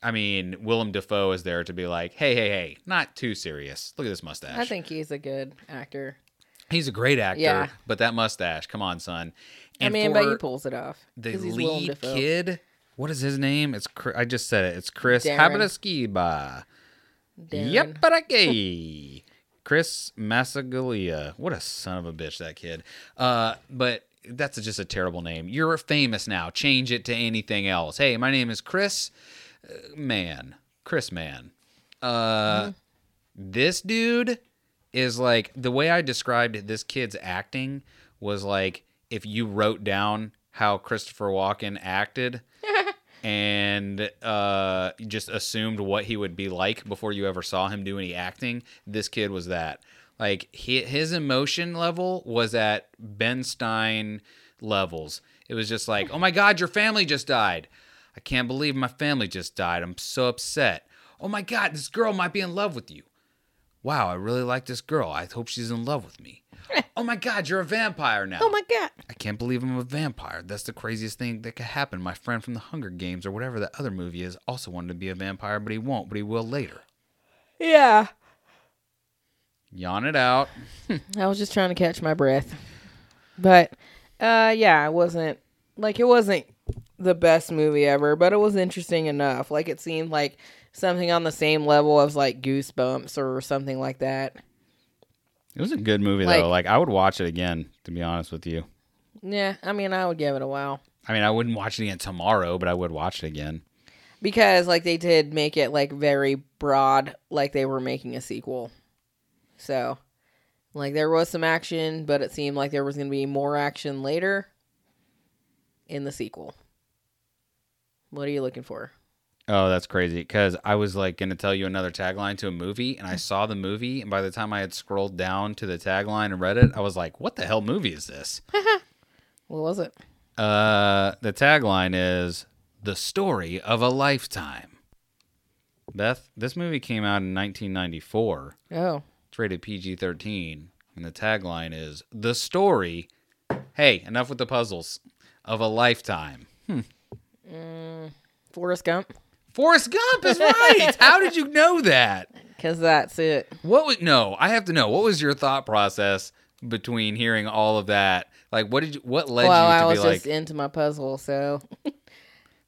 I mean, Willem Dafoe is there to be like, "Hey, hey, hey, not too serious. Look at this mustache." I think he's a good actor. He's a great actor, Yeah. but that mustache, come on, son. I And mean, but he pulls it off. The he's lead kid. What is his name? It's I just said it. It's Chris. Habataskiba. Yep, but okay. Chris Massoglia. What a son of a bitch that kid. Uh, but that's just a terrible name. You're famous now. Change it to anything else. Hey, my name is Chris uh, Man. Chris Man. Uh, this dude is like the way I described this kid's acting was like if you wrote down how Christopher Walken acted and uh, just assumed what he would be like before you ever saw him do any acting. This kid was that. Like he, his emotion level was at Ben Stein levels. It was just like, oh my God, your family just died. I can't believe my family just died. I'm so upset. Oh my God, this girl might be in love with you. Wow, I really like this girl. I hope she's in love with me. oh my God, you're a vampire now. Oh my god. I can't believe I'm a vampire. That's the craziest thing that could happen. My friend from the Hunger Games or whatever that other movie is also wanted to be a vampire, but he won't, but he will later. Yeah. Yawn it out. I was just trying to catch my breath. But uh yeah, it wasn't like it wasn't the best movie ever, but it was interesting enough. Like it seemed like something on the same level as like Goosebumps or something like that. It was a good movie Like- though. Like I would watch it again, to be honest with you. Yeah, I mean, I would give it a while I mean, I wouldn't watch it again tomorrow, but I would watch it again. because like they did make it like very broad, like they were making a sequel. So, like there was some action, but it seemed like there was going to be more action later in the sequel. What are you looking for? Oh, that's crazy. Because I was like going to tell you another tagline to a movie, and I saw the movie, and by the time I had scrolled down to the tagline and read it, I was like, "What the hell movie is this?" What was it? Uh, the tagline is "The Story of a Lifetime." Beth, this movie came out in 1994. Oh, It's rated PG-13, and the tagline is "The Story." Hey, enough with the puzzles. Of a lifetime. Hmm. Forrest Gump. Forrest Gump is right. How did you know that? Because that's it. What was no? I have to know. What was your thought process between hearing all of that? Like, what did you? What led well, you I to was be like just into my puzzle, so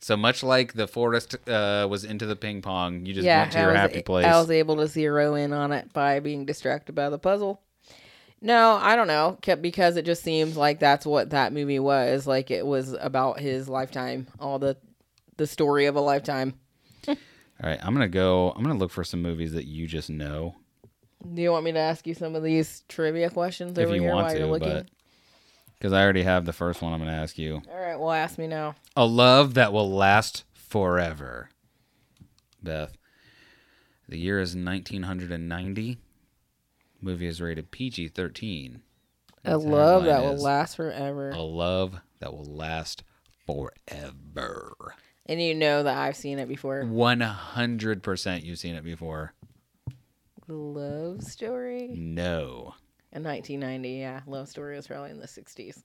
so much like the forest uh, was into the ping pong? You just yeah, went to I your was, happy place. I was able to zero in on it by being distracted by the puzzle. No, I don't know, kept because it just seems like that's what that movie was. Like it was about his lifetime, all the the story of a lifetime. All right, I'm gonna go. I'm gonna look for some movies that you just know Do you want me to ask you some of these trivia questions if over you here want while you're to, looking? but because I already have the first one, I'm gonna ask you. All right, well, ask me now. A love that will last forever. Beth. The year is 1990. Movie is rated PG-13. A love that will last forever. A love that will last forever. And you know that I've seen it before. 100% you've seen it before. Love story. No. In 1990, yeah. Love Story was probably in the 60s.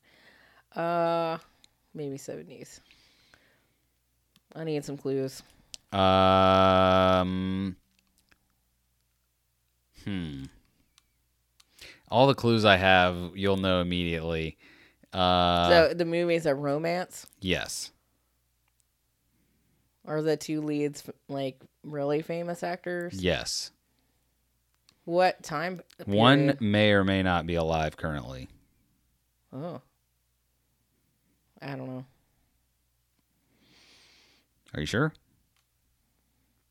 Uh, maybe 70s. I need some clues. Um. Hmm. All the clues I have, you'll know immediately. Uh, so the movie's a romance. yes. Are the two leads like really famous actors? Yes. What time? One may or may not be alive currently. Oh. I don't know. Are you sure?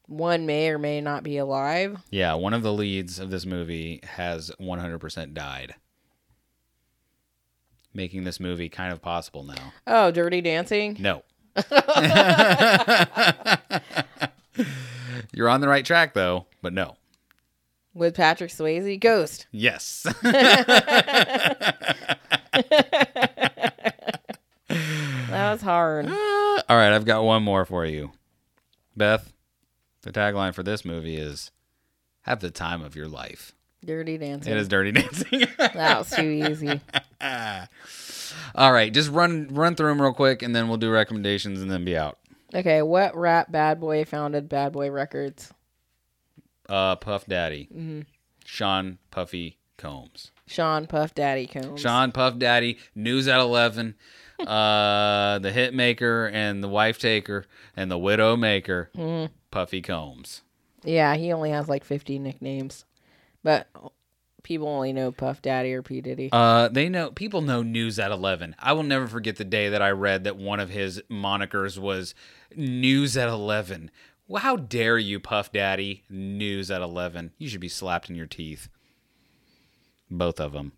One may or may not be alive. Yeah, one of the leads of this movie has 100% died. Making this movie kind of possible now. Oh, Dirty Dancing. No. You're on the right track though, but no. With Patrick Swayze. Ghost. Yes. That was hard. Ah, all right, I've got one more for you. Beth, the tagline for this movie is have the time of your life. Dirty Dancing. It is dirty dancing. That was too easy. All right, just run run through them real quick and then we'll do recommendations and then be out. Okay, what rap bad boy founded Bad Boy Records? Uh Puff Daddy. Mm-hmm. Sean Puffy Combs. Sean Puff Daddy Combs. Sean Puff Daddy, News at 11, uh, the hit maker and the wife taker and the widow maker, Mm-hmm. Puffy Combs. Yeah, he only has like 50 nicknames. But people only know Puff Daddy or P. Diddy. Uh, they know people know News at 11. I will never forget the day that I read that one of his monikers was News at 11. Well, how dare you, Puff Daddy? News at 11. You should be slapped in your teeth. Both of them.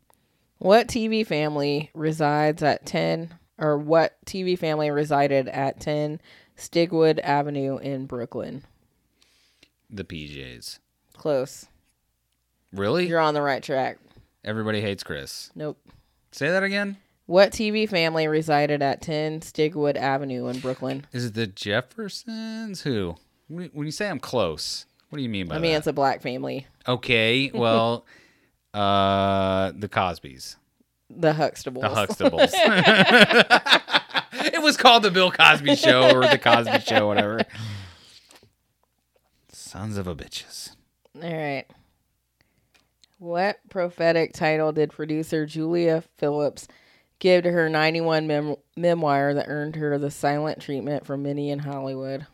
What TV family resides at 10 or what TV family resided at 10 Stigwood Avenue in Brooklyn? The PJs. Close. Really? You're on the right track. Everybody hates Chris. Nope. Say that again. What TV family resided at 10 Stigwood Avenue in Brooklyn? Is it the Jeffersons? Who? When you say I'm close, what do you mean by that? I mean, that? it's a black family. okay, well, uh, the Cosbys, The Huxtables. the Huxtables. it was called the Bill Cosby Show or the Cosby Show, whatever. Sons of a bitches. All right. What prophetic title did producer Julia Phillips give to her 91 mem- memoir that earned her the silent treatment from many in Hollywood?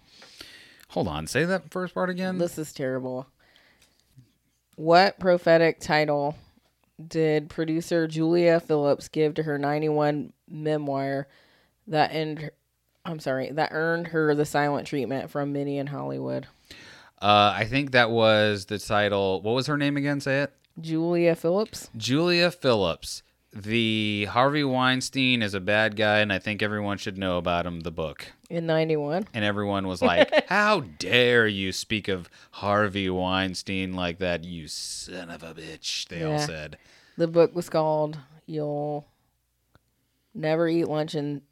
Hold on. Say that first part again. This is terrible. What prophetic title did producer Julia Phillips give to her 91 memoir that end I'm sorry, that earned her the silent treatment from Minnie in Hollywood? Uh, I think that was the title. What was her name again? Say it. Julia Phillips? Julia Phillips. The Harvey Weinstein is a bad guy, and I think everyone should know about him. The book. In 91. And everyone was like, How dare you speak of Harvey Weinstein like that, you son of a bitch? They all Yeah. said. The book was called You'll Never Eat Lunch in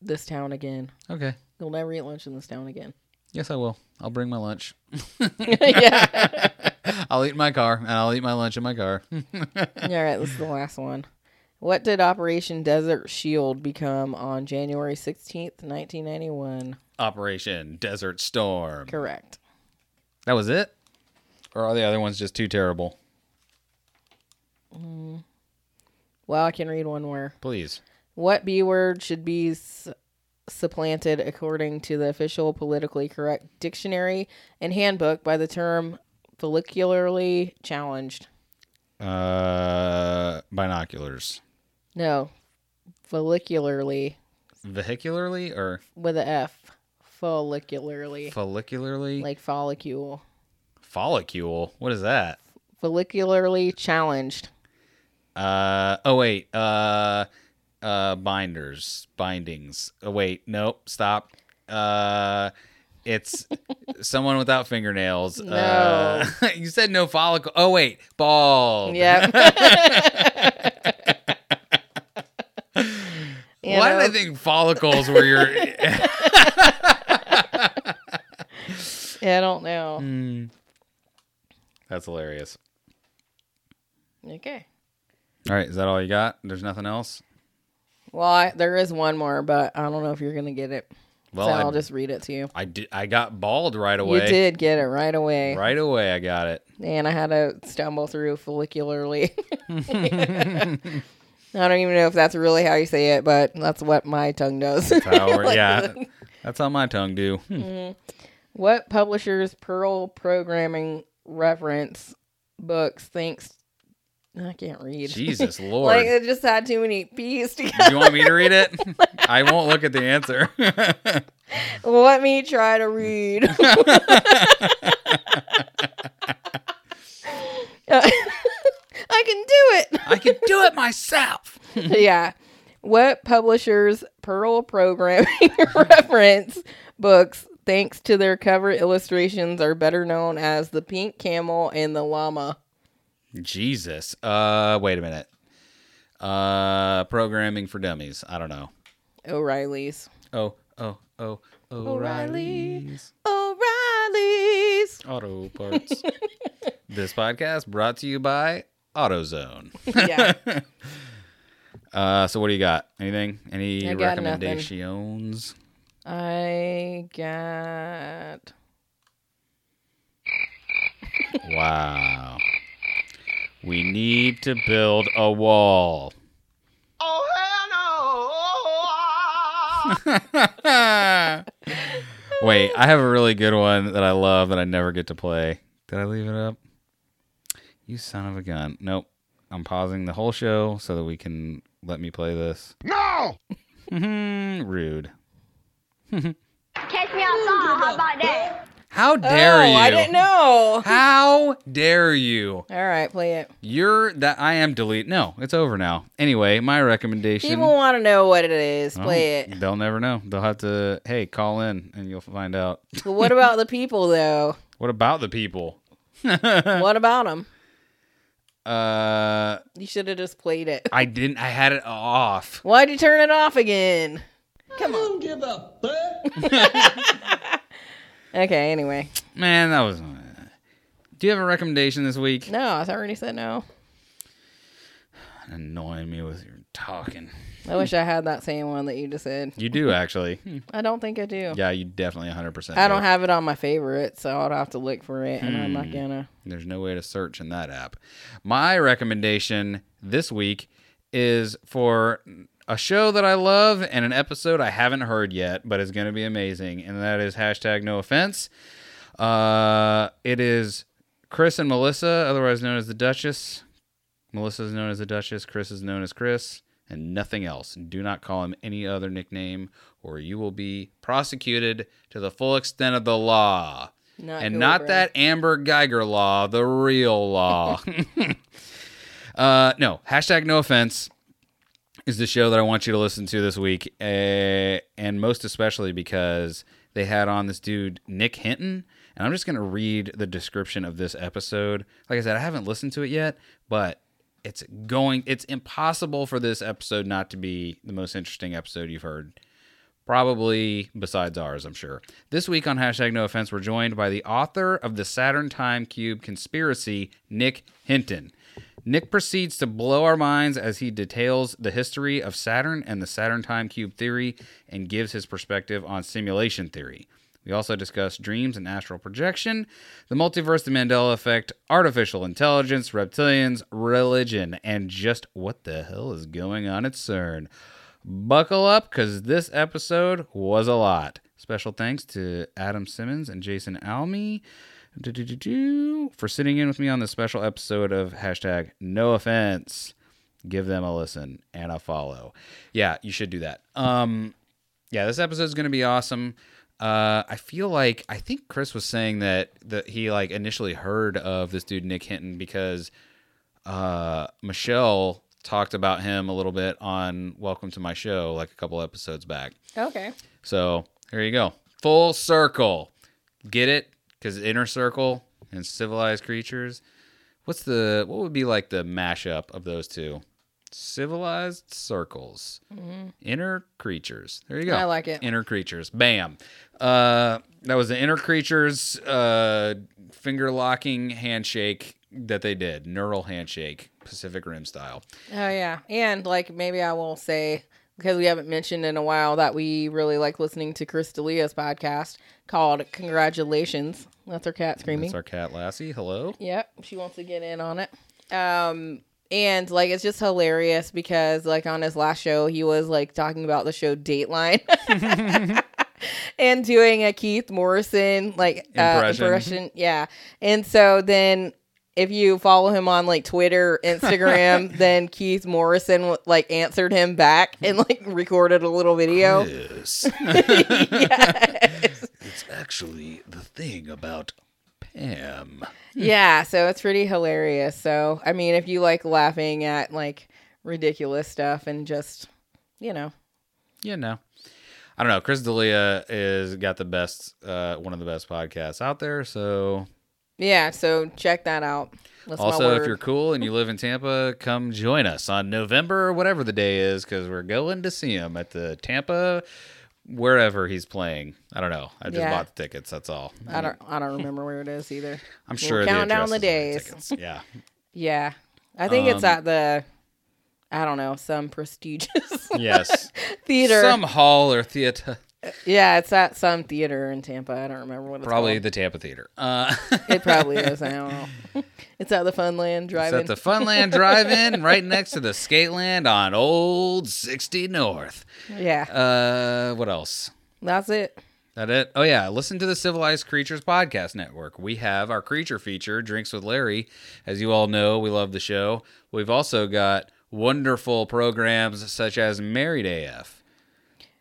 This Town Again. Okay. You'll never eat lunch in this town again. Yes, I will. I'll bring my lunch. yeah. I'll eat in my car, and I'll eat my lunch in my car. All right, this is the last one. What did Operation Desert Shield become on January 16th, 1991? Operation Desert Storm. Correct. That was it? Or are the other ones just too terrible? Mm. Well, I can read one more. Please. What B word should be s- supplanted according to the official politically correct dictionary and handbook by the term follicularly challenged? Uh, binoculars. No, follicularly Vehicularly or with a F. Follicularly. follicularly? Like follicule. follicule. What is that? Follicularly challenged. Uh oh wait. Uh uh binders, bindings. Oh wait, nope, stop. Uh it's someone without fingernails. Uh, you said no follicle. Oh wait, bald. Yeah. Why know? did I think follicles were your Yeah, I don't know. Hmm. That's hilarious. Okay. All right, is that all you got? There's nothing else? Well, I, there is one more, but I don't know if you're gonna get it. Well, so I- I'll just read it to you. I did I got bald right away. You did get it right away, Right away I got it. and I had to stumble through follicularly. I don't even know if that's really how you say it, but that's what my tongue does. How- yeah. That's how my tongue do. Hmm. what publisher's Perl programming reference books thinks I can't read. Jesus Lord. like it just had too many P's Do together. you want me to read it? I won't look at the answer. Let me try to read. I can do it. I can do it myself. yeah. What publishers Perl programming reference books, thanks to their cover illustrations, are better known as the Pink Camel and the Llama? Jesus. Uh wait a minute. Uh programming for dummies. I don't know. O'Reilly's. Oh, oh, oh, O'Reilly's. O'Reilly's. Auto parts. this podcast brought to you by AutoZone. yeah. Uh, so what do you got? Anything? Any I got recommendations? I got. Wow. We need to build a wall. Oh, hell no! Wait, I have a really good one that I love that I never get to play. Did I leave it up? You son of a gun. Nope. I'm pausing the whole show so that we can let me play this. No! Rude. Catch me outside. How about that? How dare oh, you? I didn't know. How dare you? All right, play it. You're that I am delete. No, it's over now. Anyway, my recommendation. People want to know what it is. Oh, Play it. They'll never know. They'll have to, hey, call in and you'll find out. But what about the people, though? What about the people? what about them? Uh, You should have just played it. I didn't. I had it off. Why'd you turn it off again? Come on. give a fuck. Okay, anyway. Man, that was. Do you have a recommendation this week? No, I already said no. Annoying me with your talking. I wish I had that same one that you just said. You do actually. I don't think I do. Yeah, you definitely 100%. I don't do. have it on my favorite, so I'd have to look for it, and I'm Hmm. not gonna. There's no way to search in that app. My recommendation this week is for a show that I love and an episode I haven't heard yet, but is going to be amazing, and that is hashtag No Offense. Uh, it is Chris and Melissa, otherwise known as the Duchess. Melissa is known as the Duchess. Chris is known as Chris, and nothing else. Do not call him any other nickname, or you will be prosecuted to the full extent of the law. Not and not that Amber Guyger law, the real law. uh, no, hashtag no offense is the show that I want you to listen to this week, uh, and most especially because they had on this dude Nick Hinton, and I'm just gonna read the description of this episode. Like I said, I haven't listened to it yet, but it's going. It's impossible for this episode not to be the most interesting episode you've heard. Probably besides ours, I'm sure. This week on hashtag no offense, we're joined by the author of the Saturn Time Cube conspiracy, Nick Hinton. Nick proceeds to blow our minds as he details the history of Saturn and the Saturn Time Cube theory and gives his perspective on simulation theory. We also discuss dreams and astral projection, the multiverse, the Mandela effect, artificial intelligence, reptilians, religion, and just what the hell is going on at CERN. Buckle up because this episode was a lot. Special thanks to Adam Simmons and Jason Almy for sitting in with me on this special episode of hashtag no offense. Give them a listen and a follow. Yeah, you should do that. Um, yeah, this episode is going to be awesome. Uh, I feel like I think Chris was saying that that he like initially heard of this dude Nick Hinton because uh, Michelle talked about him a little bit on Welcome to My Show like a couple episodes back. Okay. So here you go, full circle. Get it? Because inner circle and civilized creatures. What's the what would be like the mashup of those two? Civilized circles, inner creatures. There you go. Mm-hmm. I like it. Inner creatures. Bam. Uh, that was the inner creatures uh, finger locking handshake that they did. Neural handshake, Pacific Rim style. Oh yeah, and like maybe I will say because we haven't mentioned in a while that we really like listening to Chris D'Elia's podcast called "Congratulations." That's our cat screaming. That's our cat Lassie. Hello. Yep, she wants to get in on it. Um, and like it's just hilarious because like on his last show he was like talking about the show Dateline. and doing a Keith Morrison like uh, Impression. impression. Yeah. And so then if you follow him on like Twitter, Instagram, then Keith Morrison like answered him back and like recorded a little video. Yes. yes. It's actually the thing about Pam. Yeah, so it's pretty hilarious. So, I mean, if you like laughing at like ridiculous stuff and just, you know, You know. I don't know. Chris D'Elia is got the best, uh, one of the best podcasts out there. So yeah, so check that out. That's also, if you're cool and you live in Tampa, come join us on November or whatever the day is, because we're going to see him at the Tampa, wherever he's playing. I don't know. I just Yeah. bought the tickets. That's all. I don't, I don't remember where it is either. I'm We'll sure. count the down the address is on days. Yeah. Yeah, I think it's Um, at the, I don't know, some prestigious Yes. theater. Some hall or theater. Yeah, it's at some theater in Tampa. I don't remember what it's Probably called. the Tampa Theater. Uh, It probably is. I don't know. It's at the Funland It's Drive-In. at the Funland Drive-In, right next to the Skateland on Old 60 North. yeah, Uh, what else? that's it. That it? Oh yeah, listen to the Civilized Creatures podcast network. We have our creature feature, Drinks with Larry. As you all know, we love the show. We've also got wonderful programs such as Married AF,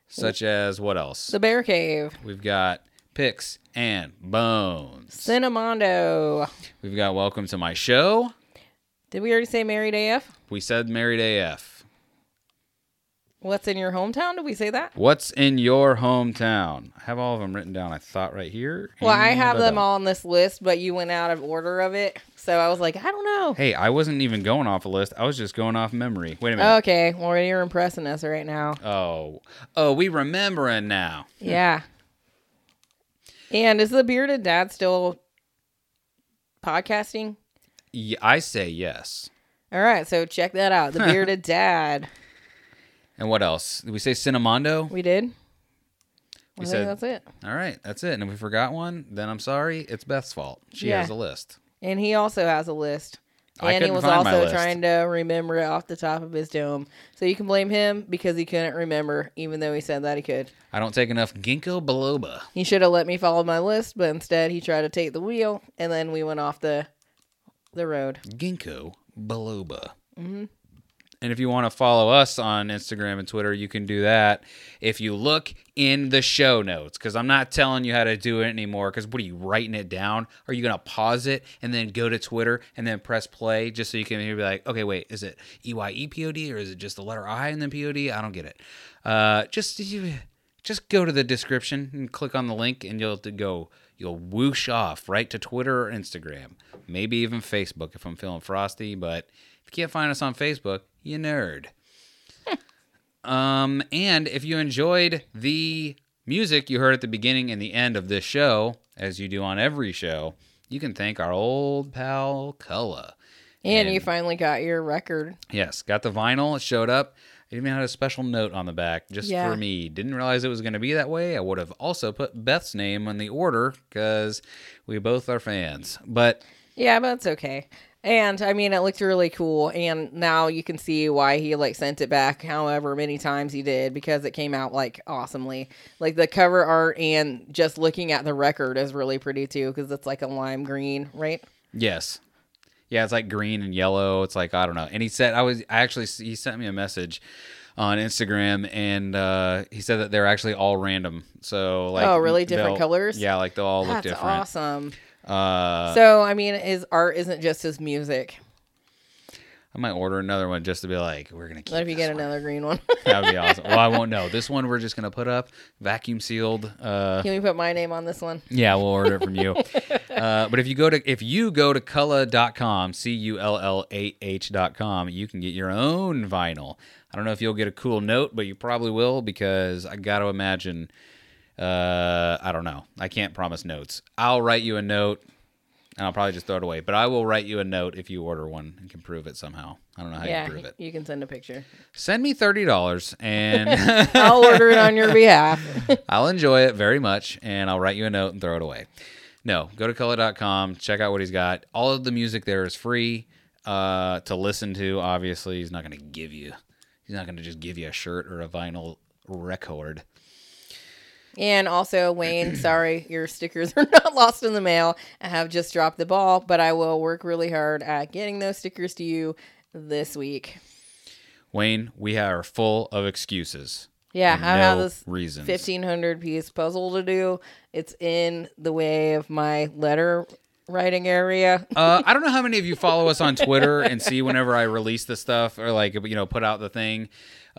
such as what else? The Bear Cave, We've got Picks and Bones. Cinemondo. We've got Welcome to My Show. Did we already say Married AF? We said Married AF. What's in your hometown? Did we say that? What's in your hometown? I have all of them written down. I thought right here. Well, I have them all on this list, but you went out of order of it. So I was like, I don't know. Hey, I wasn't even going off a list. I was just going off memory. Wait a minute. Okay, well, you're impressing us right now. Oh, oh, we remembering now. Yeah. And is the bearded dad still podcasting? I say yes. All right, so check that out. The bearded dad. And what else? Did we say Cinemondo? We did. I We think said- that's it. All right, that's it. And if we forgot one, then I'm sorry. It's Beth's fault. She Yeah. has a list. And he also has a list I and he couldn't was find my also list. trying to remember it off the top of his dome. So you can blame him because he couldn't remember, even though he said that he could. I don't take enough ginkgo biloba. He should have let me follow my list, but instead he tried to take the wheel, and then we went off the the road. Ginkgo biloba. Mm-hmm. And if you want to follow us on Instagram and Twitter, you can do that if you look in the show notes. Because I'm not telling you how to do it anymore. Because what are you writing it down? Are you gonna pause it and then go to Twitter and then press play just so you can be like, okay, wait, is it E Y E P O D or is it just the letter I and then P O D? I don't get it. Uh, just just go to the description and click on the link, and you'll go. You'll whoosh off right to Twitter or Instagram, maybe even Facebook if I'm feeling frosty. But if you can't find us on Facebook, you nerd. um, and if you enjoyed the music you heard at the beginning and the end of this show, as you do on every show, you can thank our old pal Cullah. And, you finally got your record. Yes, got the vinyl. It showed up. It even had a special note on the back just Yeah. for me. Didn't realize it was going to be that way. I would have also put Beth's name on the order because we both are fans. But Yeah, but it's okay. And I mean, it looked really cool. And now you can see why he like sent it back however many times he did because it came out like awesomely. Like the cover art and just looking at the record is really pretty too because it's like a lime green, right? yes, yeah, it's like green and yellow. It's like I don't know. And he said I was I actually he sent me a message on Instagram and uh, he said that they're actually all random. So like Oh, really? Different colors? Yeah, like they'll all look different. awesome. Uh, so I mean, his art isn't just his music. I might order another one just to be like, we're gonna keep. What if you get one. another green one? That would be awesome. Well, I won't know. This one we're just gonna put up, vacuum sealed. Uh, Can we put my name on this one? yeah, we'll order it from you. uh, but if you go to if you go to cullah.com, c u l l a h.com, you can get your own vinyl. I don't know if you'll get a cool note, but you probably will because I got to imagine. Uh, I don't know. I can't promise notes. I'll write you a note. And I'll probably just throw it away. But I will write you a note if you order one and can prove it somehow. I don't know how yeah, you prove it. you can send a picture. Send me thirty dollars and I'll order it on your behalf. I'll enjoy it very much and I'll write you a note and throw it away. No, go to cullah.com, check out what he's got. All of the music there is free uh, to listen to. Obviously, he's not going to give you, he's not going to just give you a shirt or a vinyl record. And also, Wayne, sorry, your stickers are not lost in the mail. I have just dropped the ball, but I will work really hard at getting those stickers to you this week. Wayne, we are full of excuses. Yeah, I have this reasons. 1500 piece puzzle to do. It's in the way of my letter writing area. uh, I don't know how many of you follow us on Twitter and see whenever I release the stuff or like you know put out the thing,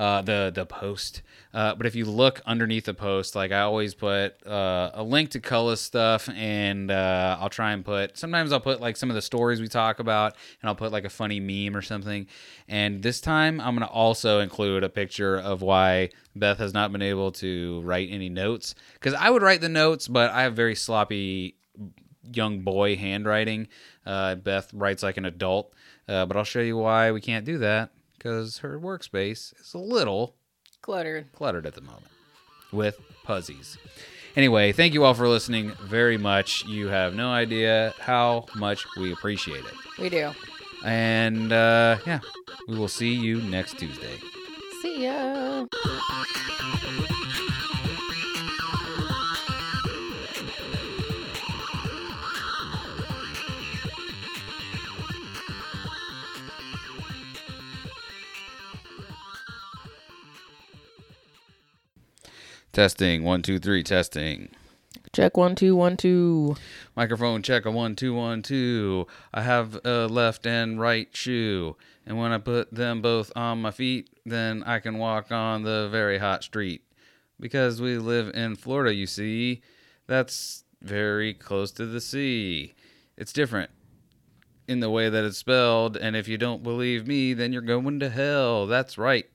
uh, the the post. Uh, but if you look underneath the post, like I always put uh, a link to Cullah's stuff, and uh, I'll try and put. Sometimes I'll put like some of the stories we talk about, and I'll put like a funny meme or something. And this time I'm gonna also include a picture of why Beth has not been able to write any notes because I would write the notes, but I have very sloppy young boy handwriting. Uh, Beth writes like an adult, uh, but I'll show you why we can't do that because her workspace is a little Cluttered. cluttered at the moment with puzzies. Anyway, thank you all for listening very much. You have no idea how much we appreciate it. We do. And uh, yeah, we will see you next Tuesday. See ya. Testing one two three. Testing. Check one, two, one, two. Microphone check a one two one two. I have a left and right shoe, and when I put them both on my feet, then I can walk on the very hot street. Because we live in Florida, you see, that's very close to the sea. It's different in the way that it's spelled, and if you don't believe me, then you're going to hell. That's right,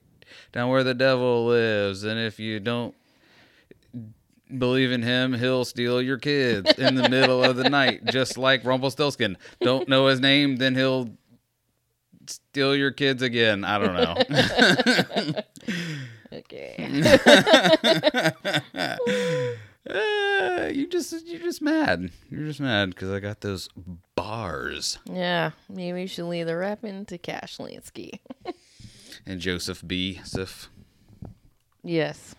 down where the devil lives. And if you don't believe in him, he'll steal your kids in the middle of the night, just like Rumpelstiltskin. Don't know his name, then he'll steal your kids again. I don't know. Okay. Uh, you just you're just mad. You're just mad because I got those bars. Yeah, maybe you should leave the rapping to Cash Lansky. And Joseph B. Sif. yes.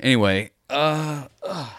Anyway, uh, ugh.